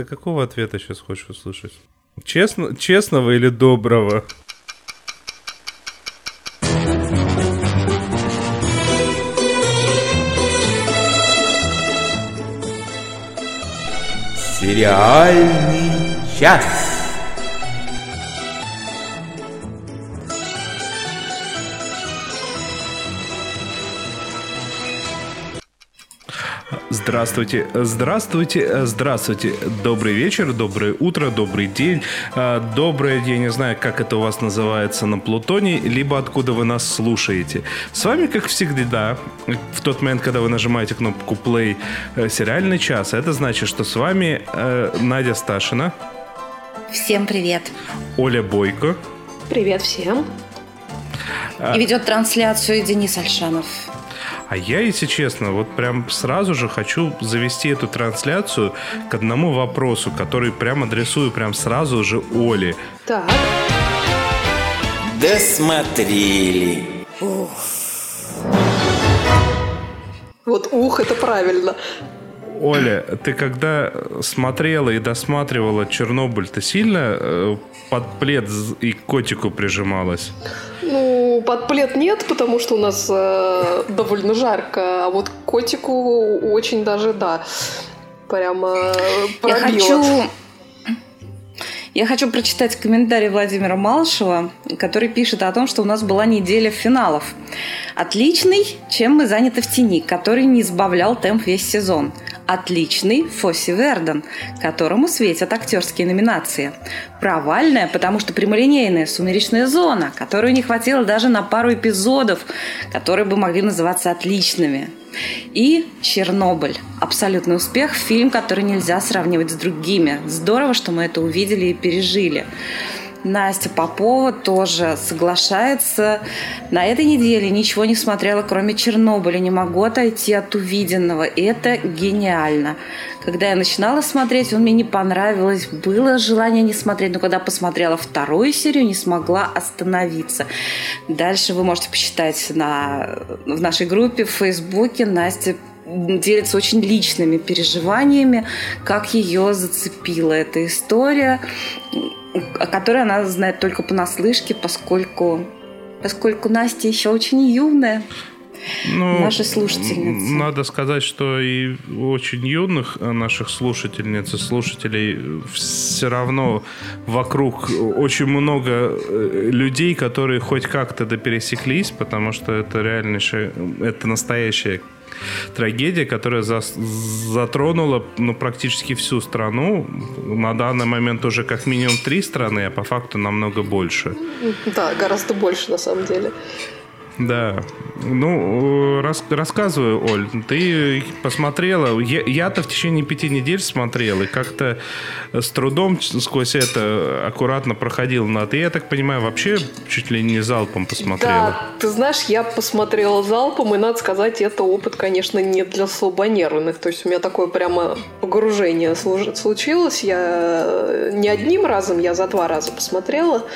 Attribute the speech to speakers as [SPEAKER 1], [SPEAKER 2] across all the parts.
[SPEAKER 1] Ты какого ответа сейчас хочешь услышать? Честно, честного или доброго?
[SPEAKER 2] Сериальный час.
[SPEAKER 1] Здравствуйте, здравствуйте, здравствуйте. Добрый вечер, доброе утро, добрый день. А, доброе, я не знаю, как это у вас называется на Плутоне, либо откуда вы нас слушаете. С вами, как всегда, в тот момент, когда вы нажимаете кнопку play э, сериальный час, это значит, что с вами э, Надя Сташина.
[SPEAKER 3] Всем привет.
[SPEAKER 1] Оля Бойко.
[SPEAKER 4] Привет всем.
[SPEAKER 3] И ведет трансляцию Денис Альшанов.
[SPEAKER 1] А я, если честно, вот прям сразу же хочу завести эту трансляцию к одному вопросу, который прям адресую прям сразу же Оле.
[SPEAKER 4] Так.
[SPEAKER 2] Досмотрели.
[SPEAKER 4] Ух. Вот ух, это правильно.
[SPEAKER 1] Оля, ты когда смотрела и досматривала Чернобыль, ты сильно э, под плед и к котику прижималась?
[SPEAKER 4] Ну, под плед нет, потому что у нас э, довольно жарко, а вот котику очень даже, да, прямо пробьет.
[SPEAKER 3] Я хочу... Я хочу прочитать комментарий Владимира Малышева, который пишет о том, что у нас была неделя финалов. Отличный, чем мы заняты в тени, который не избавлял темп весь сезон отличный Фосси Верден, которому светят актерские номинации. Провальная, потому что прямолинейная «Сумеречная зона», которую не хватило даже на пару эпизодов, которые бы могли называться отличными. И «Чернобыль». Абсолютный успех, фильм, который нельзя сравнивать с другими. Здорово, что мы это увидели и пережили. Настя Попова тоже соглашается. На этой неделе ничего не смотрела, кроме Чернобыля. Не могу отойти от увиденного. Это гениально. Когда я начинала смотреть, он мне не понравилось. Было желание не смотреть, но когда посмотрела вторую серию, не смогла остановиться. Дальше вы можете почитать на, в нашей группе в Фейсбуке. Настя делится очень личными переживаниями, как ее зацепила эта история о которой она знает только понаслышке, поскольку, поскольку Настя еще очень юная. Ну, наша слушательница.
[SPEAKER 1] Надо сказать, что и очень юных наших слушательниц и слушателей все равно вокруг очень много э, людей, которые хоть как-то допересеклись, потому что это реальнейшая, это настоящая трагедия, которая за, затронула ну, практически всю страну. На данный момент уже как минимум три страны, а по факту намного больше.
[SPEAKER 4] Да, гораздо больше на самом деле.
[SPEAKER 1] Да. Ну, рас, рассказывай, Оль, ты посмотрела. Я-то в течение пяти недель смотрел и как-то с трудом сквозь это аккуратно проходил. Но ты, я так понимаю, вообще чуть ли не залпом посмотрела.
[SPEAKER 4] Да, ты знаешь, я посмотрела залпом, и надо сказать, это опыт, конечно, не для слабонервных. То есть у меня такое прямо погружение случилось. Я не одним разом, я за два раза посмотрела.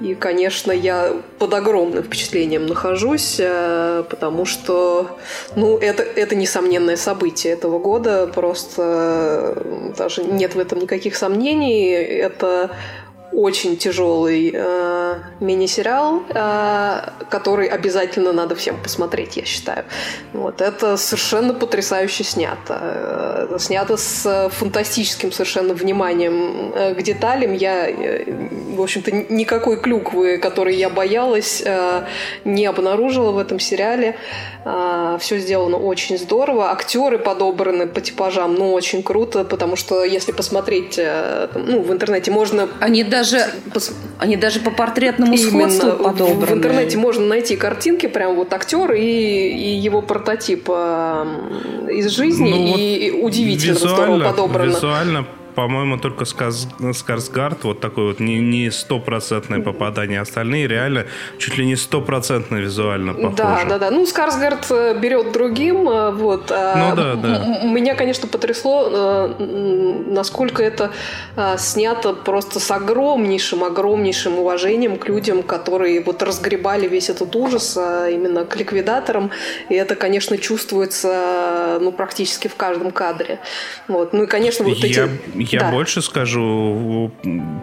[SPEAKER 4] И, конечно, я под огромным впечатлением нахожусь, э, потому что, ну, это, это несомненное событие этого года, просто э, даже нет в этом никаких сомнений. Это очень тяжелый э, мини-сериал, э, который обязательно надо всем посмотреть, я считаю. Вот это совершенно потрясающе снято, э, снято с фантастическим совершенно вниманием э, к деталям. Я, э, в общем-то, никакой клюквы, которой я боялась, э, не обнаружила в этом сериале. Э, все сделано очень здорово, актеры подобраны по типажам, ну очень круто, потому что если посмотреть, э, ну в интернете можно
[SPEAKER 3] они даже даже, они даже по портретному Именно. сходству подобраны.
[SPEAKER 4] В интернете можно найти картинки, прям вот актер и, и его прототип э, из жизни, ну, и вот удивительно здорово подобрано.
[SPEAKER 1] Визуально по-моему, только Скарсгард, вот такой вот не стопроцентное попадание, остальные реально чуть ли не стопроцентно визуально похожи.
[SPEAKER 4] Да, да, да. Ну, Скарсгард э, берет другим, э, вот. А ну, да, да. Меня, конечно, потрясло, э, насколько это снято просто с огромнейшим, огромнейшим уважением к людям, которые вот разгребали весь этот ужас именно к ликвидаторам. И это, конечно, чувствуется ну, практически в каждом кадре. Вот. Ну и, конечно, вот
[SPEAKER 1] я,
[SPEAKER 4] эти...
[SPEAKER 1] Я да. больше скажу.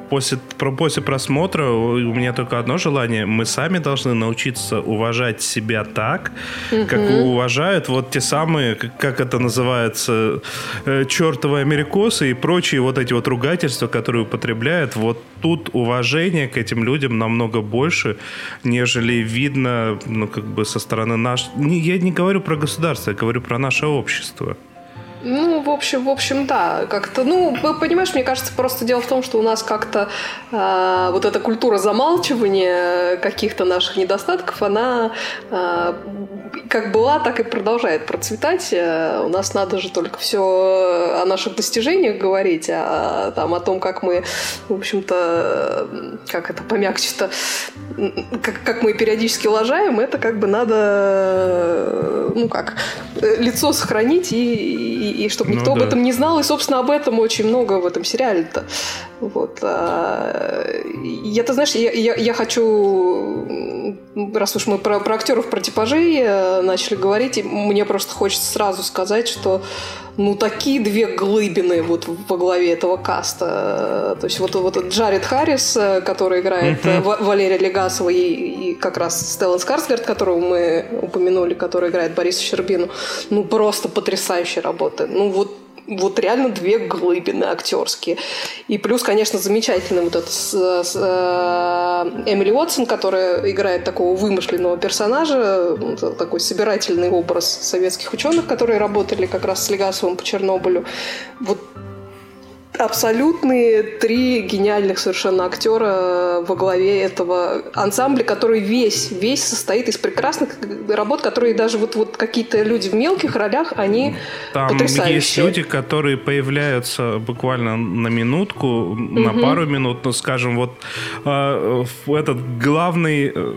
[SPEAKER 1] После, после просмотра у меня только одно желание. Мы сами должны научиться уважать себя так, угу. как уважают вот те самые, как это называется, э, чертовые америкосы и прочие вот эти вот ругательства, которые употребляют. Вот тут уважение к этим людям намного больше, нежели видно, ну, как бы со стороны наш. Я не говорю про государство, я говорю про наше общество.
[SPEAKER 4] Ну, в общем, в общем, да, как-то, ну, понимаешь, мне кажется, просто дело в том, что у нас как-то э, вот эта культура замалчивания каких-то наших недостатков, она э, как была, так и продолжает процветать. Э, у нас надо же только все о наших достижениях говорить, а там о том, как мы, в общем-то, как это помягче-то, как, как мы периодически лажаем, это как бы надо, ну как, лицо сохранить и, и и, чтобы ну, никто да. об этом не знал. И, собственно, об этом очень много в этом сериале-то. Вот. А, я-то, знаешь, я, я, я хочу, раз уж мы про, про актеров, про типажей э, начали говорить, мне просто хочется сразу сказать, что ну, такие две глыбины вот во главе этого каста. То есть вот, вот Джаред Харрис, э, который играет uh-huh. Валерия Легасова, и, и как раз Стеллан Скарсгард, которого мы упомянули, который играет Бориса Щербину, ну, просто потрясающая работа. Ну, вот вот реально две глыбины актерские. И плюс, конечно, замечательный вот этот с, с, э, Эмили Уотсон, которая играет такого вымышленного персонажа, такой собирательный образ советских ученых, которые работали как раз с Легасовым по Чернобылю. Вот абсолютные три гениальных совершенно актера во главе этого ансамбля, который весь, весь состоит из прекрасных работ, которые даже вот, вот какие-то люди в мелких ролях, они
[SPEAKER 1] Там
[SPEAKER 4] потрясающие.
[SPEAKER 1] есть люди, которые появляются буквально на минутку, угу. на пару минут, ну, скажем, вот э, этот главный, э,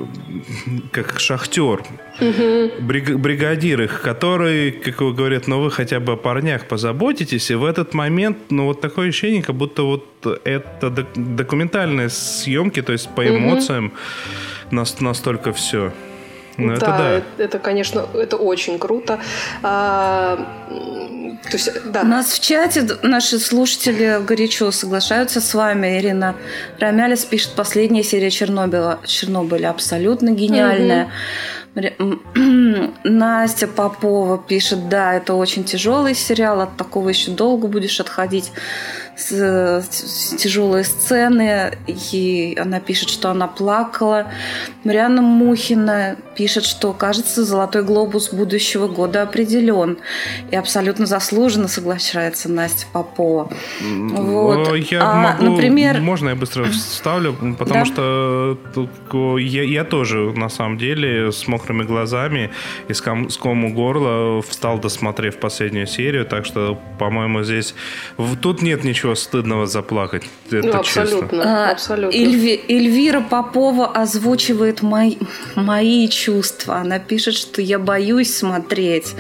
[SPEAKER 1] как шахтер, угу. бригадир их, который, как вы говорят, ну вы хотя бы о парнях позаботитесь, и в этот момент, ну вот такое ощущение, как будто вот это документальные съемки, то есть по эмоциям угу. настолько все.
[SPEAKER 4] Ну, да, это, да. это, конечно, это очень круто. А,
[SPEAKER 3] то есть, да. У нас в чате наши слушатели горячо соглашаются с вами. Ирина Рамялис пишет, последняя серия Чернобыля, Чернобыля абсолютно гениальная. Настя Попова пишет, да, это очень тяжелый сериал, от такого еще долго будешь отходить тяжелые сцены, и она пишет, что она плакала. Марианна Мухина пишет, что, кажется, «Золотой глобус» будущего года определен. И абсолютно заслуженно соглашается Настя Попова.
[SPEAKER 1] Вот. Я а, могу, например... Можно я быстро вставлю? Потому да? что я, я тоже, на самом деле, с мокрыми глазами и с, ком, с кому горла встал, досмотрев последнюю серию, так что, по-моему, здесь... Тут нет ничего ничего стыдного заплакать. Это ну,
[SPEAKER 4] абсолютно,
[SPEAKER 1] честно.
[SPEAKER 4] абсолютно.
[SPEAKER 3] Эльви, Эльвира Попова озвучивает мои, мои чувства. Она пишет, что я боюсь смотреть.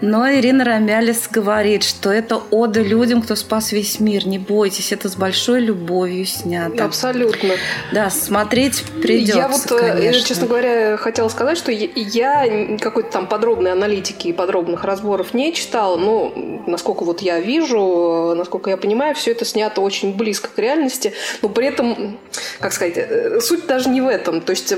[SPEAKER 3] Но Ирина Рамялис говорит, что это ода людям, кто спас весь мир. Не бойтесь, это с большой любовью снято.
[SPEAKER 4] Абсолютно.
[SPEAKER 3] Да, смотреть придется, Я вот, э, конечно.
[SPEAKER 4] честно говоря, хотела сказать, что я какой-то там подробной аналитики и подробных разборов не читала, но насколько вот я вижу, насколько я понимаю, понимаю, все это снято очень близко к реальности, но при этом, как сказать, э, суть даже не в этом. То есть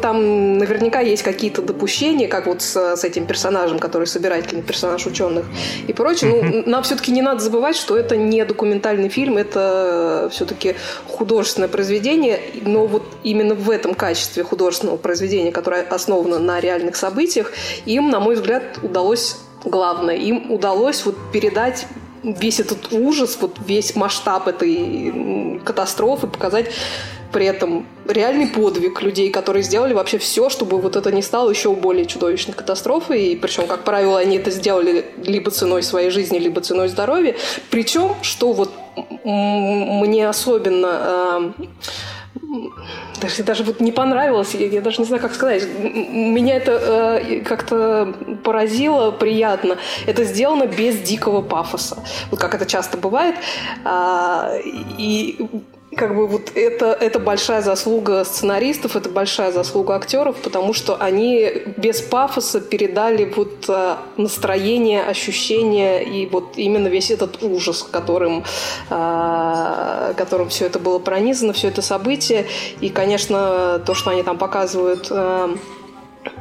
[SPEAKER 4] там наверняка есть какие-то допущения, как вот с, с этим персонажем, который собирательный персонаж ученых и прочее. Ну, нам все-таки не надо забывать, что это не документальный фильм, это все-таки художественное произведение, но вот именно в этом качестве художественного произведения, которое основано на реальных событиях, им, на мой взгляд, удалось главное. Им удалось вот передать весь этот ужас, вот весь масштаб этой катастрофы, показать при этом реальный подвиг людей, которые сделали вообще все, чтобы вот это не стало еще более чудовищной катастрофой. И причем, как правило, они это сделали либо ценой своей жизни, либо ценой здоровья. Причем, что вот мне особенно э, даже, даже вот не понравилось, я, я даже не знаю, как сказать. Меня это э, как-то поразило, приятно. Это сделано без дикого пафоса. Вот как это часто бывает. А, и как бы вот это, это большая заслуга сценаристов, это большая заслуга актеров, потому что они без пафоса передали вот э, настроение, ощущение и вот именно весь этот ужас, которым, э, которым все это было пронизано, все это событие. И, конечно, то, что они там показывают э,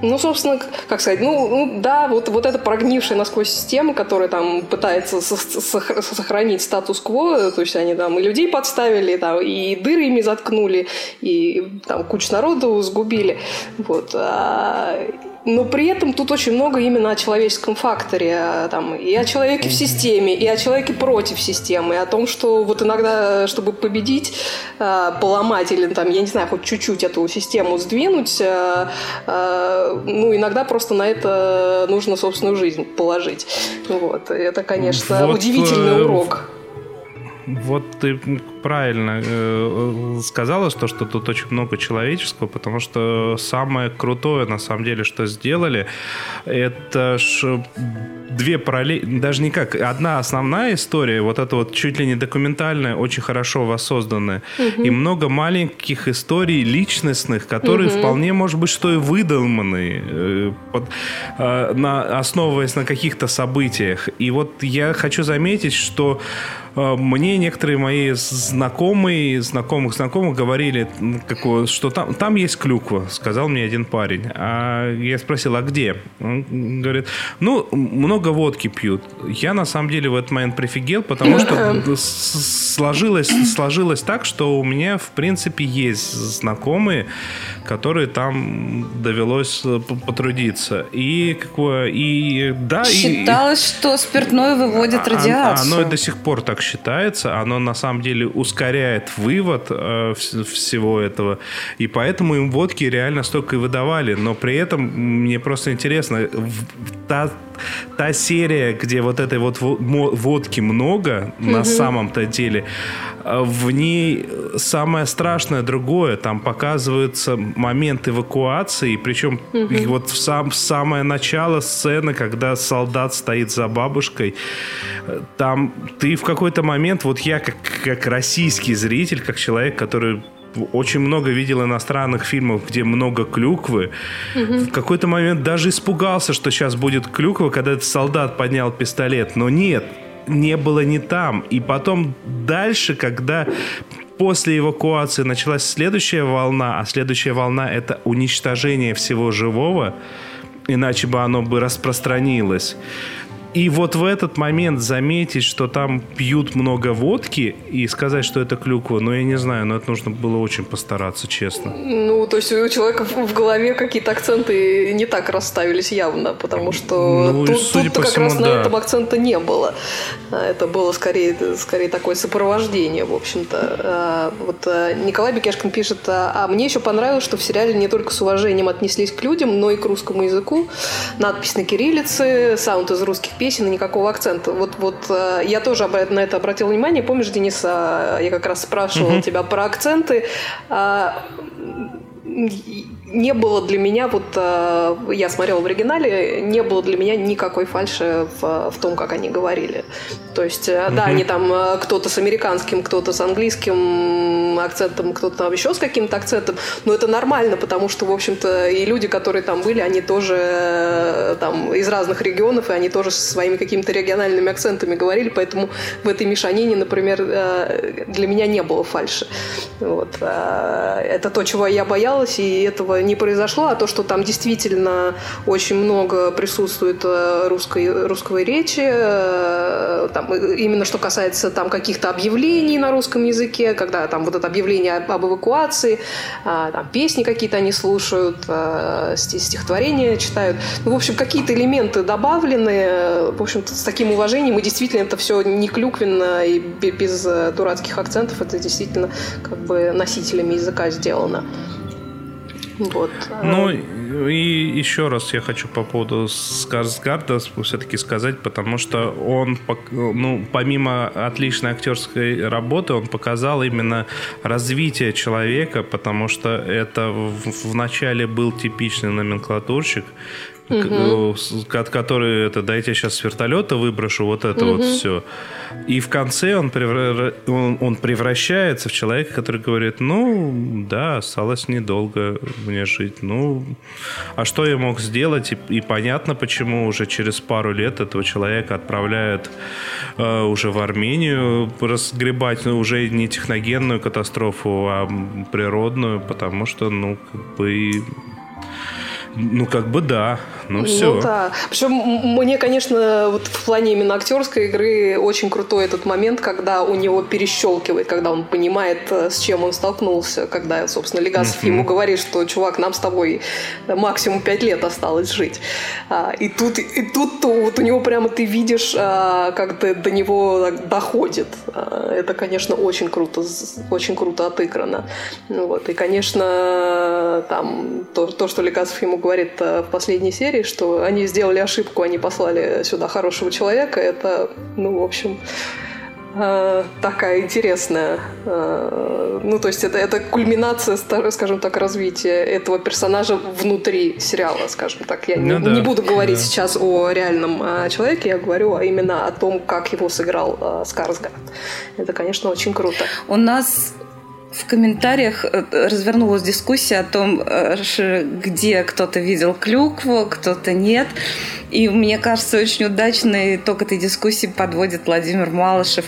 [SPEAKER 4] ну, собственно, как сказать, ну, ну да, вот, вот эта прогнившая насквозь система, которая там пытается сохранить статус-кво, то есть они там и людей подставили, там, и дыры ими заткнули, и там кучу народу сгубили. Вот. А, но при этом тут очень много именно о человеческом факторе, а, там, и о человеке в системе, и о человеке против системы, и о том, что вот иногда, чтобы победить, а, поломать или, там, я не знаю, хоть чуть-чуть эту систему сдвинуть, а, ну, иногда просто на это нужно собственную жизнь положить. Вот. Это, конечно, вот, удивительный э, урок.
[SPEAKER 1] Вот ты правильно э, сказала, что, что тут очень много человеческого, потому что самое крутое, на самом деле, что сделали, это ж две параллели, даже не как, одна основная история, вот эта вот чуть ли не документальная, очень хорошо воссозданная, угу. и много маленьких историй личностных, которые угу. вполне, может быть, что и выдуманные, э, под, э, на, основываясь на каких-то событиях. И вот я хочу заметить, что э, мне некоторые мои знакомые, знакомых знакомых говорили, какое, что там, там есть клюква, сказал мне один парень. А я спросил, а где? Он говорит, ну, много водки пьют. Я на самом деле в этот момент прифигел, потому что сложилось, сложилось так, что у меня, в принципе, есть знакомые, которые там довелось э, потрудиться. И какое, и да.
[SPEAKER 3] Считалось, и, что спиртное выводит а, радиацию.
[SPEAKER 1] Оно и до сих пор так считается. Оно на самом деле ускоряет вывод э, всего этого. И поэтому им водки реально столько и выдавали. Но при этом мне просто интересно, та, та серия, где вот этой вот водки много mm-hmm. на самом-то деле, э, в ней самое страшное другое. Там показывается момент эвакуации, причем mm-hmm. вот в сам, самое начало сцены, когда солдат стоит за бабушкой, э, там ты в какой-то момент, вот я как, как российский зритель, как человек, который очень много видел иностранных фильмов, где много клюквы. Угу. В какой-то момент даже испугался, что сейчас будет клюква, когда этот солдат поднял пистолет. Но нет, не было не там. И потом дальше, когда после эвакуации началась следующая волна, а следующая волна это уничтожение всего живого, иначе бы оно бы распространилось. И вот в этот момент заметить, что там пьют много водки и сказать, что это клюква, ну, я не знаю, но это нужно было очень постараться, честно.
[SPEAKER 4] Ну, то есть у человека в голове какие-то акценты не так расставились явно, потому что ну, тут, тут как всему, раз да. на этом акцента не было. А, это было скорее, скорее такое сопровождение, в общем-то. А, вот а, Николай Бекешкин пишет, а мне еще понравилось, что в сериале не только с уважением отнеслись к людям, но и к русскому языку. Надпись на кириллице, саунд из русских песен и никакого акцента. Вот, вот э, я тоже на это обратил внимание. Помнишь, Денис, а, я как раз спрашивала угу. тебя про акценты. Не было для меня, вот э, я смотрела в оригинале, не было для меня никакой фальши в, в том, как они говорили. То есть, mm-hmm. да, они там э, кто-то с американским, кто-то с английским акцентом, кто-то там еще с каким-то акцентом, но это нормально, потому что, в общем-то, и люди, которые там были, они тоже там из разных регионов, и они тоже со своими какими-то региональными акцентами говорили, поэтому в этой мешанине, например, для меня не было фальши. Вот. Это то, чего я боялась, и этого не произошло, а то, что там действительно очень много присутствует э, русской, русской речи, э, там, именно что касается там каких-то объявлений на русском языке, когда там вот это объявление об эвакуации, а, там песни какие-то они слушают, э, стихотворения читают. Ну, в общем, какие-то элементы добавлены, в общем-то, с таким уважением, и действительно это все не клюквенно и без дурацких акцентов, это действительно как бы носителями языка сделано. Вот.
[SPEAKER 1] Ну, и еще раз я хочу по поводу Скарсгарда все-таки сказать, потому что он, ну, помимо отличной актерской работы, он показал именно развитие человека, потому что это в, в начале был типичный номенклатурщик, угу. который это дайте я сейчас с вертолета выброшу вот это угу. вот все. И в конце он, превра... он, он превращается в человека, который говорит, ну да, осталось недолго мне жить. Ну, а что я мог сделать? И, и понятно, почему уже через пару лет этого человека отправляют э, уже в Армению разгребать ну, уже не техногенную катастрофу, а природную, потому что, ну, как бы ну, как бы да. Ну, все.
[SPEAKER 4] Ну, да. Причем мне, конечно, вот в плане именно актерской игры очень крутой этот момент, когда у него перещелкивает, когда он понимает, э, с чем он столкнулся, когда, собственно, Легасов ему говорит, что, чувак, нам с тобой максимум пять лет осталось жить. А, и тут, и тут вот у него прямо ты видишь, а, как до, до него доходит. А, это, конечно, очень круто, очень круто отыграно. Вот. И, конечно, там то, то что Легасов ему говорит э, в последней серии, что они сделали ошибку, они послали сюда хорошего человека, это, ну, в общем, э, такая интересная. Э, ну, то есть это, это кульминация, скажем так, развития этого персонажа внутри сериала, скажем так. Я ну, не, да. не буду говорить да. сейчас о реальном человеке, я говорю а именно о том, как его сыграл Скарсгард. Это, конечно, очень круто.
[SPEAKER 3] У нас в комментариях э, развернулась дискуссия о том, э, где кто-то видел клюкву, кто-то нет. И мне кажется, очень удачный итог этой дискуссии подводит Владимир Малышев.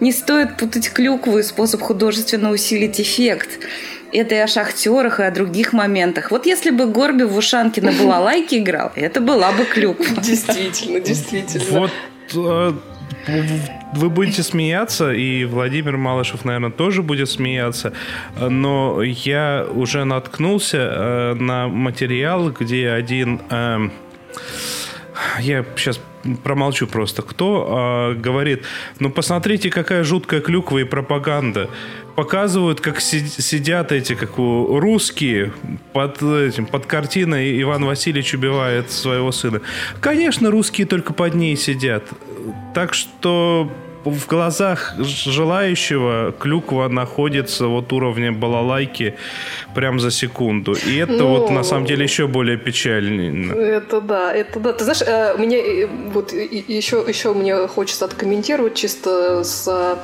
[SPEAKER 3] Не стоит путать клюкву и способ художественно усилить эффект. Это и о шахтерах, и о других моментах. Вот если бы Горби в Ушанке на балалайке играл, это была бы клюква.
[SPEAKER 4] Действительно, действительно.
[SPEAKER 1] Вот э, вы будете смеяться, и Владимир Малышев, наверное, тоже будет смеяться, но я уже наткнулся э, на материал, где один... Э, я сейчас промолчу просто, кто э, говорит, ну посмотрите, какая жуткая клюква и пропаганда. Показывают, как сидят эти, как у русские, под, этим, под картиной Иван Васильевич убивает своего сына. Конечно, русские только под ней сидят. Так что в глазах желающего клюква находится вот уровня балалайки прям за секунду. И это ну, вот на самом деле еще более печально.
[SPEAKER 4] Это да, это да. Ты знаешь, э, мне э, вот еще, еще мне хочется откомментировать чисто с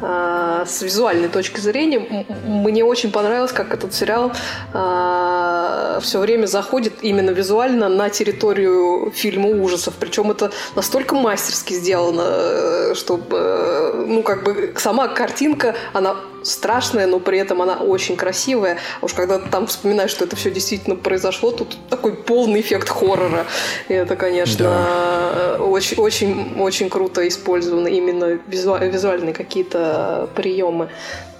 [SPEAKER 4] с визуальной точки зрения, мне очень понравилось, как этот сериал а, все время заходит именно визуально на территорию фильма ужасов. Причем это настолько мастерски сделано, э, чтобы, э, ну, как бы сама картинка, она страшная, но при этом она очень красивая. А уж когда ты там вспоминаешь, что это все действительно произошло, тут такой полный эффект хоррора. И это, конечно, да. очень, очень, очень круто использовано именно визуальные какие-то приемы.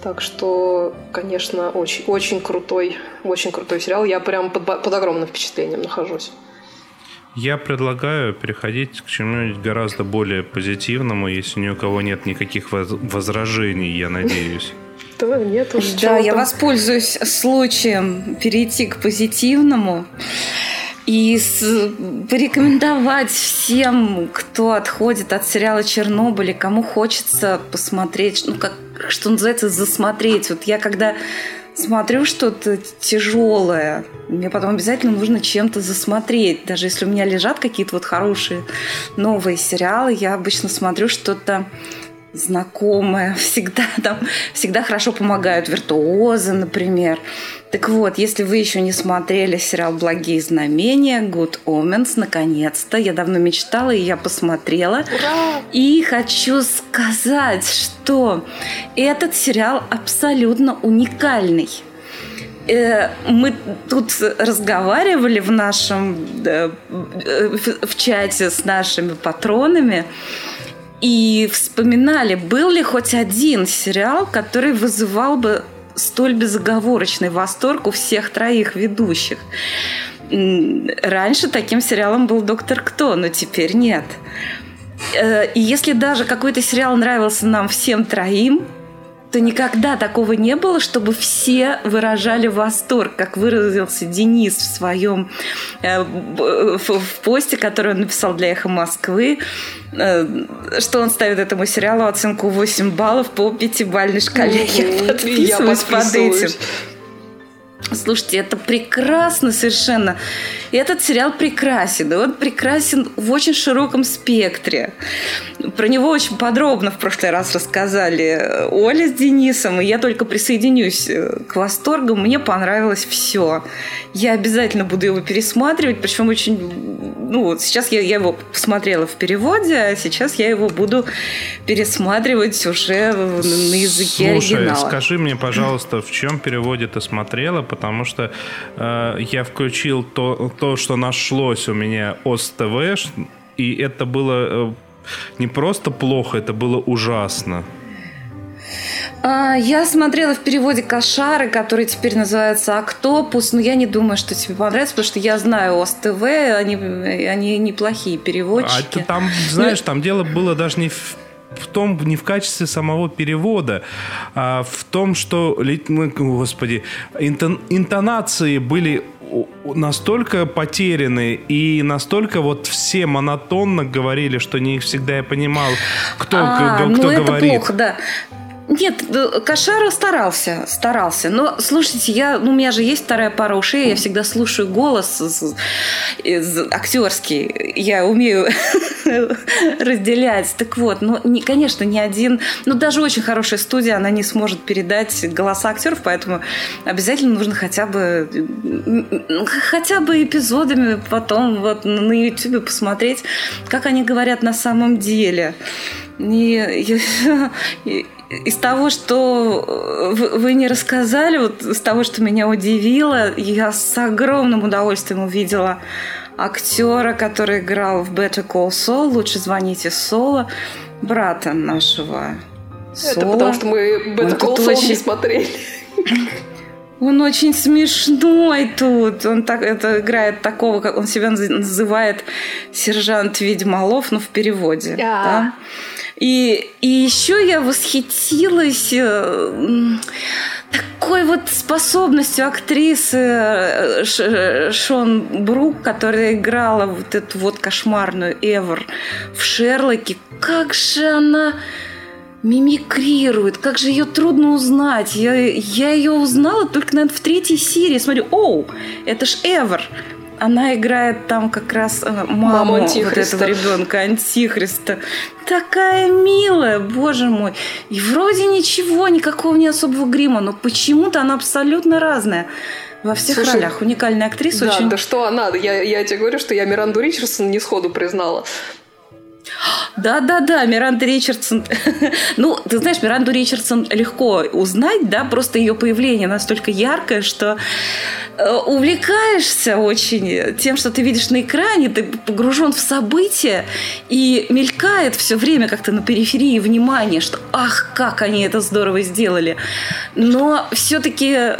[SPEAKER 4] Так что, конечно, очень, очень крутой, очень крутой сериал. Я прям под, под огромным впечатлением нахожусь.
[SPEAKER 1] Я предлагаю переходить к чему-нибудь гораздо более позитивному, если ни у кого нет никаких возражений, я надеюсь.
[SPEAKER 3] Да, нет уж. Да, я воспользуюсь случаем перейти к позитивному и с, порекомендовать всем, кто отходит от сериала «Чернобыль», кому хочется посмотреть, ну, как, что называется, засмотреть. Вот я когда смотрю что-то тяжелое, мне потом обязательно нужно чем-то засмотреть. Даже если у меня лежат какие-то вот хорошие новые сериалы, я обычно смотрю что-то знакомая, всегда там, всегда хорошо помогают виртуозы, например. Так вот, если вы еще не смотрели сериал «Благие знамения», Good Omens, наконец-то, я давно мечтала, и я посмотрела. Ура! И хочу сказать, что этот сериал абсолютно уникальный э, мы тут разговаривали в нашем э, в чате с нашими патронами и вспоминали, был ли хоть один сериал, который вызывал бы столь безоговорочный восторг у всех троих ведущих. Раньше таким сериалом был «Доктор Кто», но теперь нет. Э, и если даже какой-то сериал нравился нам всем троим, то никогда такого не было, чтобы все выражали восторг, как выразился Денис в своем э, в, в посте, который он написал для «Эхо Москвы», э, что он ставит этому сериалу оценку 8 баллов по пятибалльной шкале. Я подписываюсь под этим. Слушайте, это прекрасно совершенно. этот сериал прекрасен. И он прекрасен в очень широком спектре. Про него очень подробно в прошлый раз рассказали Оля с Денисом, и я только присоединюсь э, к восторгам. Мне понравилось все. Я обязательно буду его пересматривать, причем очень... Ну, вот сейчас я, я его посмотрела в переводе, а сейчас я его буду пересматривать уже на языке
[SPEAKER 1] Слушай,
[SPEAKER 3] оригинала.
[SPEAKER 1] скажи мне, пожалуйста, в чем переводе ты смотрела, потому что э, я включил то, то, что нашлось у меня ОСТВ, и это было э, не просто плохо, это было ужасно.
[SPEAKER 3] А, Я смотрела в переводе «Кошары», который теперь называется «Октопус», но я не думаю, что тебе понравится, потому что я знаю ОСТВ, они, они неплохие
[SPEAKER 1] А
[SPEAKER 3] переводчики.
[SPEAKER 1] это там, знаешь, там дело было даже не в в том, не в качестве самого перевода, а в том, что, ну, господи, интон- интонации были настолько потеряны и настолько вот все монотонно говорили, что не всегда я понимал, кто,
[SPEAKER 3] А,
[SPEAKER 1] г-
[SPEAKER 3] ну
[SPEAKER 1] кто
[SPEAKER 3] это
[SPEAKER 1] говорит.
[SPEAKER 3] плохо, да. Нет, э, Кошара старался, старался. Но, слушайте, я, ну, у меня же есть вторая пара ушей, я всегда слушаю голос актерский. Я умею разделять. Так вот, ну, не, конечно, ни один... Ну, даже очень хорошая студия, она не сможет передать голоса актеров, поэтому обязательно нужно хотя бы хотя бы эпизодами потом вот на YouTube посмотреть, как они говорят на самом деле. И, и- из того, что вы, вы не рассказали, вот из того, что меня удивило, я с огромным удовольствием увидела актера, который играл в Better Call Saul, лучше звоните Соло, брата нашего
[SPEAKER 4] Это
[SPEAKER 3] Соло.
[SPEAKER 4] потому, что мы Better Call Saul не
[SPEAKER 3] очень-
[SPEAKER 4] смотрели.
[SPEAKER 3] Он очень смешной тут. Он так это играет такого, как он себя наз- называет сержант Ведьмолов, но в переводе.
[SPEAKER 4] А.
[SPEAKER 3] да. И, и еще я восхитилась э, такой вот способностью актрисы э, Ш- Шон Брук, которая играла вот эту вот кошмарную Эвер в Шерлоке. Как же она мимикрирует, как же ее трудно узнать. Я, я ее узнала только, наверное, в третьей серии. Смотрю, оу, это ж Эвер. Она играет там как раз э, маму, вот этого ребенка, Антихриста. Такая милая, боже мой. И вроде ничего, никакого не особого грима, но почему-то она абсолютно разная. Во всех
[SPEAKER 4] Слушай,
[SPEAKER 3] ролях. Уникальная актриса,
[SPEAKER 4] Да,
[SPEAKER 3] очень
[SPEAKER 4] да что она? Я, я тебе говорю, что я Миранду Ричардсон не сходу признала.
[SPEAKER 3] Да-да-да, Миранда Ричардсон. ну, ты знаешь, Миранду Ричардсон легко узнать, да, просто ее появление настолько яркое, что э, увлекаешься очень тем, что ты видишь на экране, ты погружен в события, и мелькает все время как-то на периферии внимания, что ах, как они это здорово сделали. Но все-таки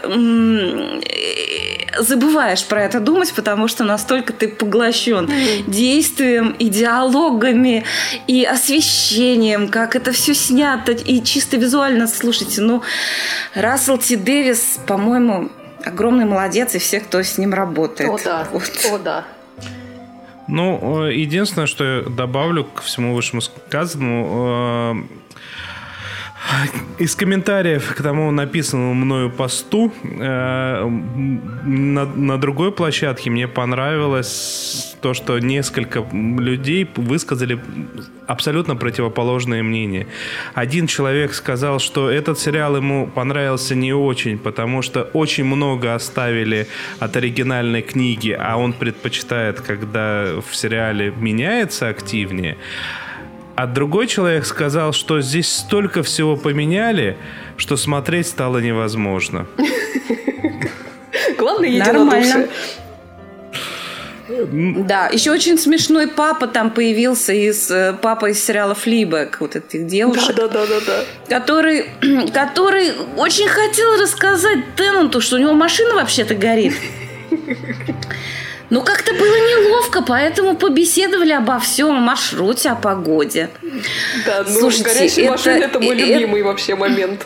[SPEAKER 3] забываешь про это думать, потому что настолько ты поглощен действием и диалогами, и освещением, как это все снято, и чисто визуально. Слушайте, ну, Рассел Ти Дэвис, по-моему, огромный молодец, и все, кто с ним работает.
[SPEAKER 4] О, да.
[SPEAKER 3] Вот.
[SPEAKER 4] О, да.
[SPEAKER 1] Ну, э, единственное, что я добавлю к всему вышесказанному, э, из комментариев к тому написанному мною посту э, на, на другой площадке мне понравилось то, что несколько людей высказали абсолютно противоположные мнения. Один человек сказал, что этот сериал ему понравился не очень, потому что очень много оставили от оригинальной книги, а он предпочитает, когда в сериале меняется активнее. А другой человек сказал, что здесь столько всего поменяли, что смотреть стало невозможно.
[SPEAKER 4] Главное, единодушие.
[SPEAKER 3] Да, еще очень смешной папа там появился из э, папа из сериала Флибэк, вот этих девушек.
[SPEAKER 4] Да, да, да, да, да.
[SPEAKER 3] который, который очень хотел рассказать Теннанту, что у него машина вообще-то горит. Но как-то было неловко, поэтому побеседовали обо всем, о маршруте, о погоде.
[SPEAKER 4] Да, ну,
[SPEAKER 3] Слушайте,
[SPEAKER 4] горящая
[SPEAKER 3] это-
[SPEAKER 4] машина это мой любимый вообще момент.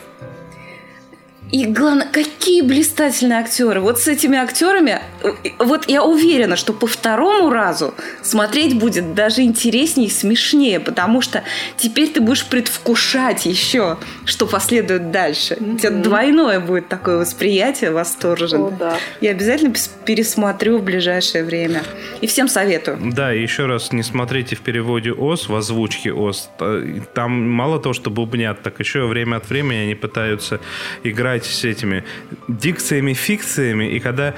[SPEAKER 3] И главное, какие блистательные актеры. Вот с этими актерами, э, вот я уверена, что по второму разу смотреть будет даже интереснее и смешнее, потому что теперь ты будешь предвкушать еще, что последует дальше. Mm-hmm. У тебя двойное будет такое восприятие восторженное. Oh, да. Я обязательно пересмотрю в ближайшее время. И всем советую.
[SPEAKER 1] Да, и еще раз не смотрите в переводе ОС, в озвучке ОС. Там мало того, что бубнят, так еще время от времени они пытаются играть с этими дикциями, фикциями, и когда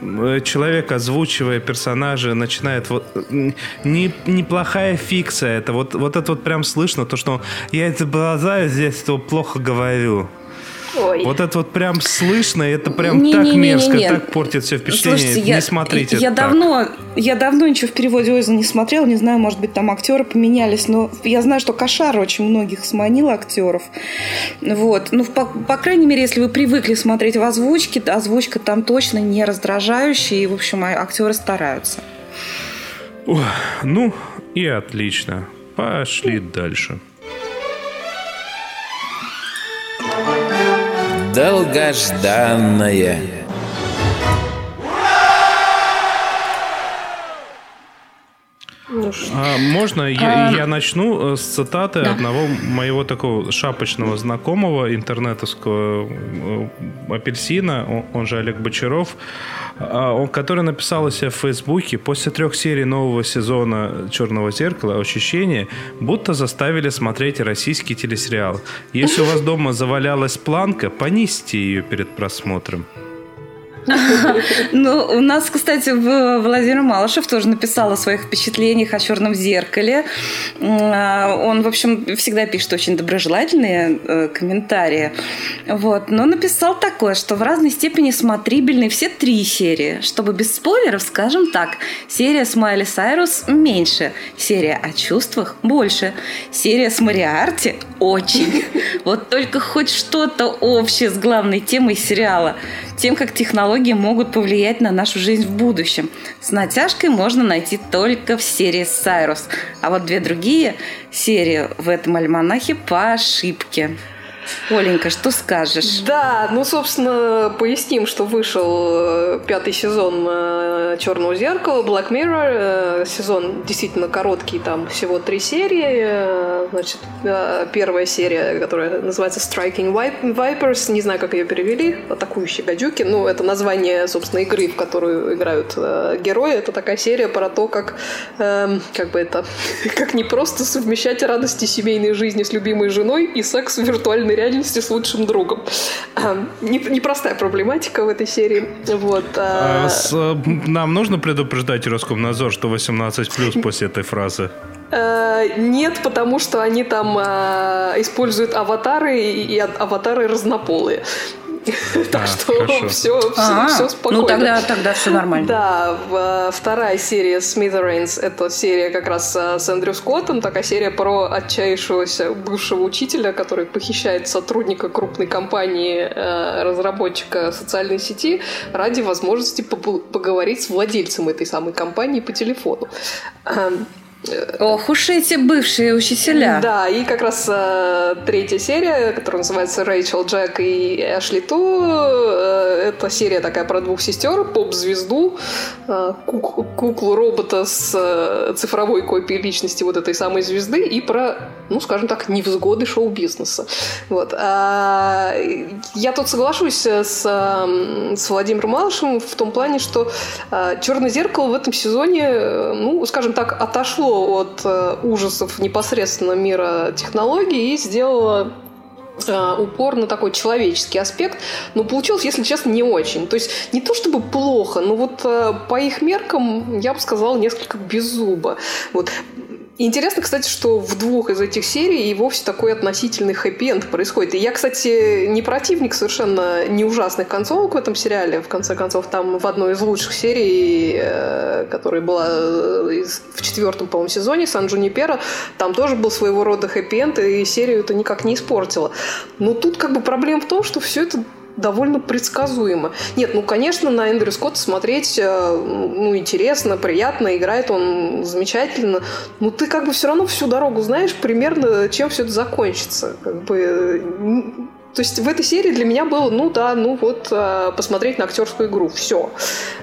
[SPEAKER 1] э, человек, озвучивая персонажа, начинает вот не, неплохая фикция. Это вот, вот это вот прям слышно, то, что я это глаза здесь то плохо говорю. Ой. Вот это вот прям слышно, это прям не, так не, не, мерзко, не, не. так портит все впечатление. Слушайте, не я, смотрите.
[SPEAKER 3] Я давно, я давно ничего в переводе Ойза не смотрела, не знаю, может быть, там актеры поменялись, но я знаю, что Кошар очень многих сманил актеров. Вот. Ну, по, по крайней мере, если вы привыкли смотреть в озвучке, озвучка там точно не раздражающая, и, в общем, а, актеры стараются.
[SPEAKER 1] Ох, ну, и отлично. Пошли дальше.
[SPEAKER 2] Долгожданное.
[SPEAKER 1] Ну, а, можно я, а... я начну э, с цитаты да. одного моего такого шапочного знакомого интернетовского э, апельсина, он, он же Олег Бочаров, а, он, который написал у себя в Фейсбуке после трех серий нового сезона «Черного зеркала» ощущение, будто заставили смотреть российский телесериал. Если у вас дома завалялась планка, понизьте ее перед просмотром.
[SPEAKER 3] Ну, у нас, кстати, Владимир Малышев тоже написал о своих впечатлениях о «Черном зеркале». А, он, в общем, всегда пишет очень доброжелательные э, комментарии. Вот. Но написал такое, что в разной степени смотрибельны все три серии. Чтобы без спойлеров, скажем так, серия с Майли Сайрус меньше, серия о чувствах больше, серия с Мариарти очень. Вот только хоть что-то общее с главной темой сериала – тем, как технологии могут повлиять на нашу жизнь в будущем. С натяжкой можно найти только в серии «Сайрус», а вот две другие серии в этом альманахе по ошибке. Оленька, что скажешь?
[SPEAKER 4] Да, ну, собственно, поясним, что вышел э, пятый сезон э, Черного зеркала, Black Mirror. Э, сезон действительно короткий, там всего три серии. Значит, первая серия, которая называется Striking Vipers, не знаю, как ее перевели, атакующие гадюки. Ну, это название, собственно, игры, в которую играют герои. Это такая серия про то, как, эм, как бы это, как не просто совмещать радости семейной жизни с любимой женой и секс в виртуальной реальности с лучшим другом. Непростая проблематика в этой серии. Вот.
[SPEAKER 1] А, а э, нам нужно предупреждать Роскомнадзор, что 18 плюс после этой фразы?
[SPEAKER 4] Э, нет, потому что они там э, используют аватары, и аватары разнополые. Так что все
[SPEAKER 3] все спокойно. Ну, тогда тогда все нормально.
[SPEAKER 4] Да, вторая серия Smithereens – это серия как раз э, с Эндрю Скоттом, такая серия про отчаявшегося бывшего учителя, который похищает сотрудника крупной компании, э, разработчика социальной сети ради возможности поговорить с владельцем этой самой компании по телефону.
[SPEAKER 3] Эм, Ох уж эти бывшие учителя.
[SPEAKER 4] Да, и как раз э, третья серия, которая называется Рэйчел Джек и Эшли Ту. Э, это серия такая про двух сестер, поп-звезду, э, кук- куклу-робота с э, цифровой копией личности вот этой самой звезды и про, ну, скажем так, невзгоды шоу-бизнеса. Вот. А, я тут соглашусь с, с Владимиром Малышевым в том плане, что э, «Черное зеркало» в этом сезоне, э, ну, скажем так, отошло от э, ужасов непосредственно мира технологий и сделала э, упор на такой человеческий аспект, но получилось, если честно, не очень. То есть не то чтобы плохо, но вот э, по их меркам я бы сказала несколько без зуба. Вот. Интересно, кстати, что в двух из этих серий и вовсе такой относительный хэппи-энд происходит. И я, кстати, не противник совершенно не ужасных концовок в этом сериале. В конце концов, там в одной из лучших серий, э, которая была э, в четвертом, по-моему, сезоне Сан Джунипера, там тоже был своего рода хэппи-энд, и серию это никак не испортило. Но тут как бы проблема в том, что все это довольно предсказуемо. Нет, ну, конечно, на Эндрю Скотта смотреть, э, ну, интересно, приятно, играет он замечательно, но ты как бы все равно всю дорогу знаешь примерно, чем все это закончится. Как бы То есть в этой серии для меня было, ну да, ну вот э, посмотреть на актерскую игру, все.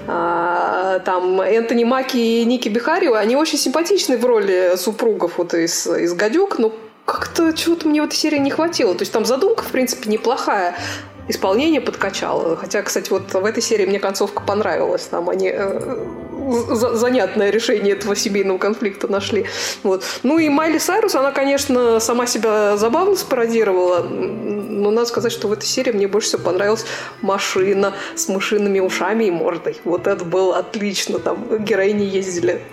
[SPEAKER 4] А, там Энтони Маки и Ники Бихари, они очень симпатичны в роли супругов вот из, из «Гадюк», но как-то чего-то мне в этой серии не хватило. То есть там задумка, в принципе, неплохая, исполнение подкачало. Хотя, кстати, вот в этой серии мне концовка понравилась. Там они э, занятное решение этого семейного конфликта нашли. Вот. Ну и Майли Сайрус, она, конечно, сама себя забавно спародировала, но надо сказать, что в этой серии мне больше всего понравилась машина с мышиными ушами и мордой. Вот это было отлично. Там героини ездили.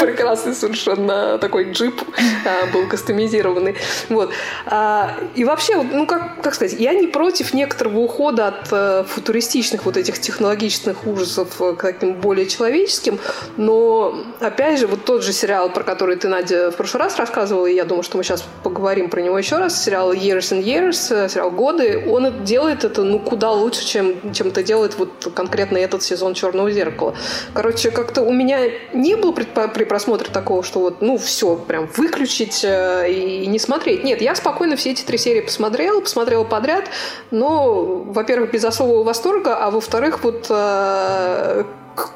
[SPEAKER 4] Прекрасный совершенно такой джип а, был кастомизированный. Вот. А, и вообще, ну как, как сказать, я не против некоторого ухода от э, футуристичных вот этих технологичных ужасов к таким более человеческим классическим, но, опять же, вот тот же сериал, про который ты, Надя, в прошлый раз рассказывала, и я думаю, что мы сейчас поговорим про него еще раз, сериал Years and Years, э, сериал «Годы», он делает это, ну, куда лучше, чем, чем это делает вот конкретно этот сезон «Черного зеркала». Короче, как-то у меня не было при просмотре такого, что вот, ну, все, прям выключить э, и не смотреть. Нет, я спокойно все эти три серии посмотрела, посмотрела подряд, но, во-первых, без особого восторга, а во-вторых, вот э,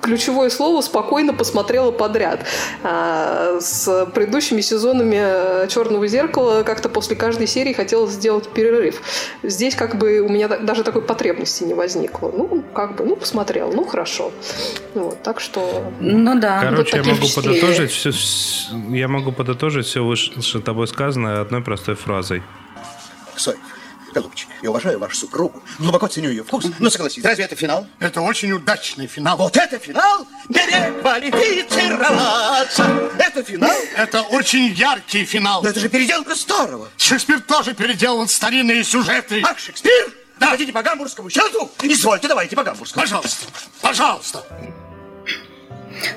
[SPEAKER 4] ключевое слово спокойно посмотрела подряд. А, с предыдущими сезонами э, Черного зеркала как-то после каждой серии хотелось сделать перерыв. Здесь как бы у меня даже такой потребности не возникло. Ну, как бы, ну, посмотрел, ну, хорошо. Вот, так что...
[SPEAKER 3] Ну да.
[SPEAKER 1] Короче, вот я могу подытожить все, я могу подытожить все выше тобой сказанное одной простой фразой.
[SPEAKER 5] Сой, голубчик, я уважаю вашу супругу, глубоко ценю ее вкус. Но согласись, разве это финал?
[SPEAKER 6] Это очень удачный финал.
[SPEAKER 5] Вот это финал? Переквалифицироваться! Это финал?
[SPEAKER 6] Это очень яркий финал.
[SPEAKER 5] Но это же переделка старого.
[SPEAKER 6] Шекспир тоже переделал старинные сюжеты.
[SPEAKER 5] Ах, Шекспир? Да. Хотите по гамбургскому счету? Извольте, давайте по гамбургскому.
[SPEAKER 6] Пожалуйста, пожалуйста.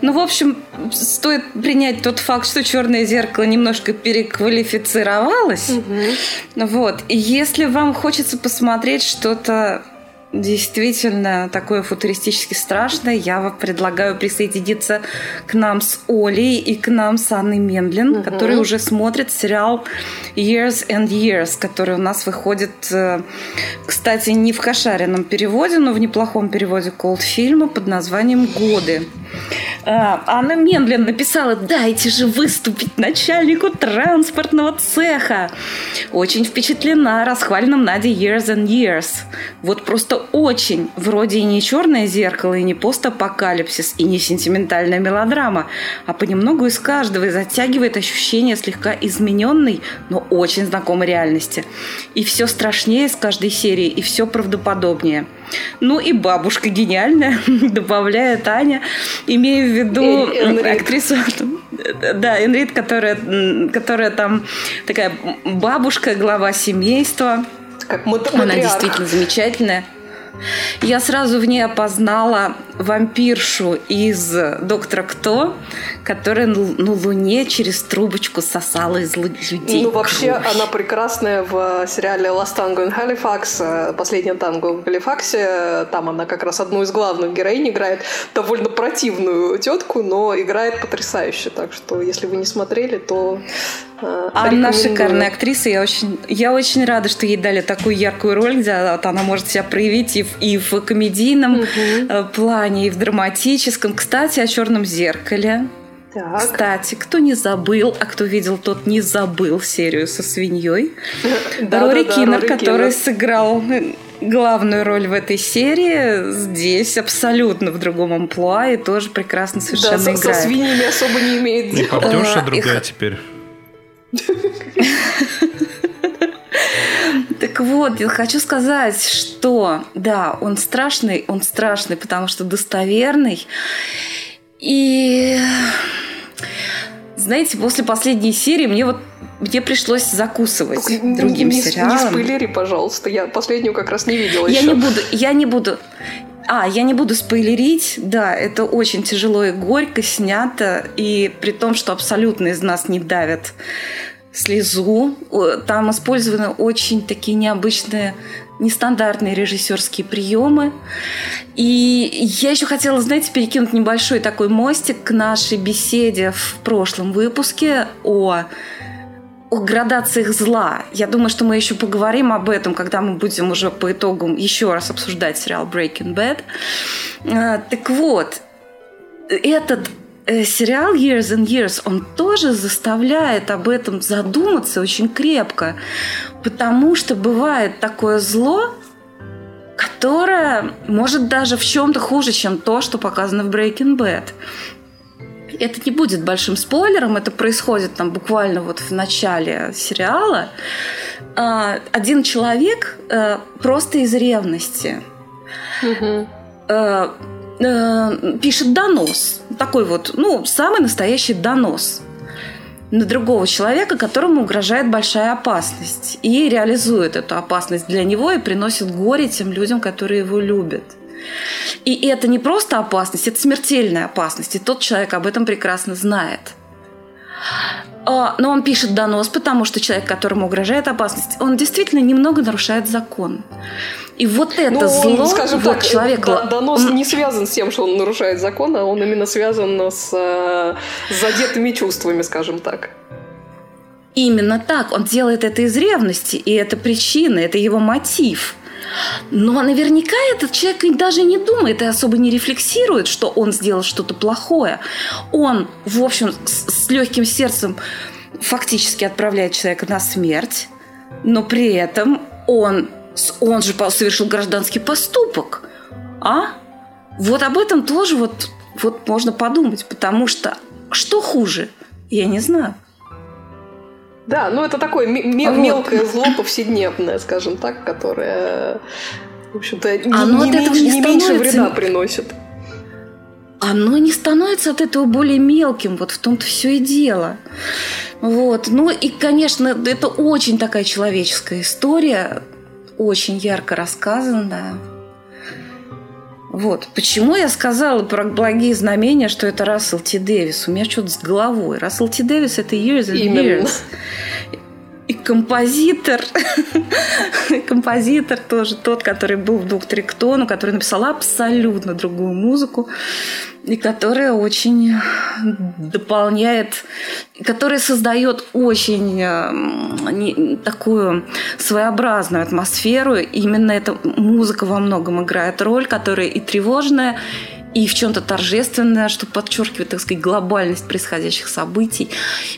[SPEAKER 3] Ну, в общем, стоит принять тот факт, что черное зеркало немножко переквалифицировалось. Угу. Вот. И если вам хочется посмотреть что-то действительно такое футуристически страшное, я вам предлагаю присоединиться к нам с Олей и к нам с Анной Мендлин, угу. которые уже смотрят сериал Years and Years, который у нас выходит, э, кстати, не в кошаренном переводе, но в неплохом переводе колд-фильма под названием «Годы». А, Анна Мендлин написала, дайте же выступить начальнику транспортного цеха. Очень впечатлена расхваленным Нади Years and Years. Вот просто очень. Вроде и не черное зеркало, и не постапокалипсис, и не сентиментальная мелодрама, а понемногу из каждого и затягивает ощущение слегка измененной, но очень знакомой реальности. И все страшнее с каждой серии, и все правдоподобнее. Ну и бабушка гениальная, добавляет Аня, имея в виду актрису, да, Энрит, которая, которая там такая бабушка, глава семейства.
[SPEAKER 4] Как
[SPEAKER 3] Она действительно замечательная. Я сразу в ней опознала вампиршу из «Доктора Кто», которая на Луне через трубочку сосала из людей
[SPEAKER 4] Ну, вообще, кровь. она прекрасная в сериале «Last Tango in Halifax», «Последняя танго в Галифаксе». Там она как раз одну из главных героинь играет, довольно противную тетку, но играет потрясающе. Так что, если вы не смотрели, то
[SPEAKER 3] она шикарная актриса. Я очень, я очень рада, что ей дали такую яркую роль, где вот она может себя проявить и в, и в комедийном угу. плане, и в драматическом. Кстати, о черном зеркале. Так. Кстати, кто не забыл, а кто видел, тот не забыл серию со свиньей. Рори Киннер, который сыграл главную роль в этой серии, здесь абсолютно в другом амплуа и тоже прекрасно совершенно да, играет.
[SPEAKER 4] со свиньями особо не имеет
[SPEAKER 1] дела. И партнерша другая теперь.
[SPEAKER 3] Так вот, я хочу сказать, что да, он страшный, он страшный, потому что достоверный. И знаете, после последней серии мне вот мне пришлось закусывать Только другим
[SPEAKER 4] не,
[SPEAKER 3] сериалом.
[SPEAKER 4] Не спойлери, пожалуйста. Я последнюю как раз не видела
[SPEAKER 3] я
[SPEAKER 4] еще.
[SPEAKER 3] Не буду, я не буду. А, я не буду спойлерить. Да, это очень тяжело и горько снято. И при том, что абсолютно из нас не давят слезу. Там использованы очень такие необычные нестандартные режиссерские приемы. И я еще хотела, знаете, перекинуть небольшой такой мостик к нашей беседе в прошлом выпуске о о градациях зла. Я думаю, что мы еще поговорим об этом, когда мы будем уже по итогам еще раз обсуждать сериал Breaking Bad. А, так вот, этот э, сериал Years and Years, он тоже заставляет об этом задуматься очень крепко, потому что бывает такое зло, которое может даже в чем-то хуже, чем то, что показано в Breaking Bad это не будет большим спойлером, это происходит там буквально вот в начале сериала. А, один человек э, просто из ревности угу. пишет донос, такой вот, ну, самый настоящий донос на другого человека, которому угрожает большая опасность, и реализует эту опасность для него и приносит горе тем людям, которые его любят. И это не просто опасность, это смертельная опасность. И тот человек об этом прекрасно знает. А, но он пишет донос, потому что человек, которому угрожает опасность, он действительно немного нарушает закон. И вот это ну, зло, скажем вот так, человек...
[SPEAKER 4] Донос он... не связан с тем, что он нарушает закон, а он именно связан с, э, с задетыми чувствами, скажем так.
[SPEAKER 3] Именно так. Он делает это из ревности, и это причина, это его мотив. Но наверняка этот человек даже не думает и особо не рефлексирует, что он сделал что-то плохое. Он, в общем, с, с легким сердцем фактически отправляет человека на смерть, но при этом он, он же совершил гражданский поступок. А? Вот об этом тоже вот, вот можно подумать, потому что что хуже, я не знаю.
[SPEAKER 4] Да, ну это такое м- мелкое зло повседневное, скажем так, которое, в общем-то, не,
[SPEAKER 3] Оно
[SPEAKER 4] не, меньше, не, не меньше вреда приносит.
[SPEAKER 3] Оно не становится от этого более мелким, вот в том-то все и дело. Вот. Ну и, конечно, это очень такая человеческая история, очень ярко рассказанная. Вот. Почему я сказала про благие знамения, что это Рассел Ти Дэвис? У меня что-то с головой. Рассел Ти Дэвис – это years and Именно. years. И композитор, композитор тоже тот, который был в «Докторе Кто», но который написал абсолютно другую музыку, и которая очень дополняет, которая создает очень э, такую своеобразную атмосферу. Именно эта музыка во многом играет роль, которая и тревожная, и в чем-то торжественное, что подчеркивает, так сказать, глобальность происходящих событий,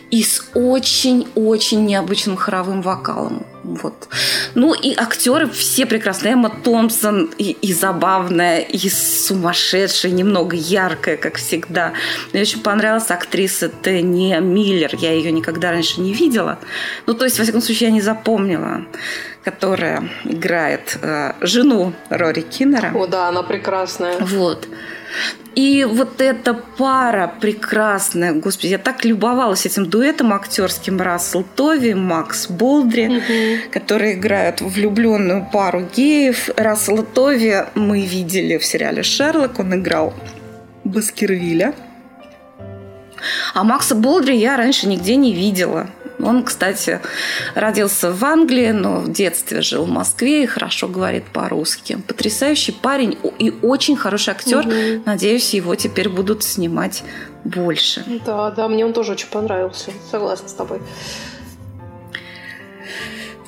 [SPEAKER 3] и с очень-очень необычным хоровым вокалом. Вот. Ну и актеры все прекрасные. Эмма Томпсон и, и забавная, и сумасшедшая, немного яркая, как всегда. Мне очень понравилась актриса Тенни Миллер. Я ее никогда раньше не видела. Ну, то есть, во всяком случае, я не запомнила которая играет э, жену Рори Киннера.
[SPEAKER 4] О, да, она прекрасная.
[SPEAKER 3] Вот. И вот эта пара прекрасная, господи, я так любовалась этим дуэтом актерским Рассел Тови, Макс Болдри, угу. которые играют влюбленную пару геев. Рассела Тови мы видели в сериале «Шерлок», он играл Баскервилля. А Макса Болдри я раньше нигде не видела. Он, кстати, родился в Англии, но в детстве жил в Москве и хорошо говорит по-русски. Потрясающий парень и очень хороший актер. Угу. Надеюсь, его теперь будут снимать больше.
[SPEAKER 4] Да, да, мне он тоже очень понравился. Согласна с тобой.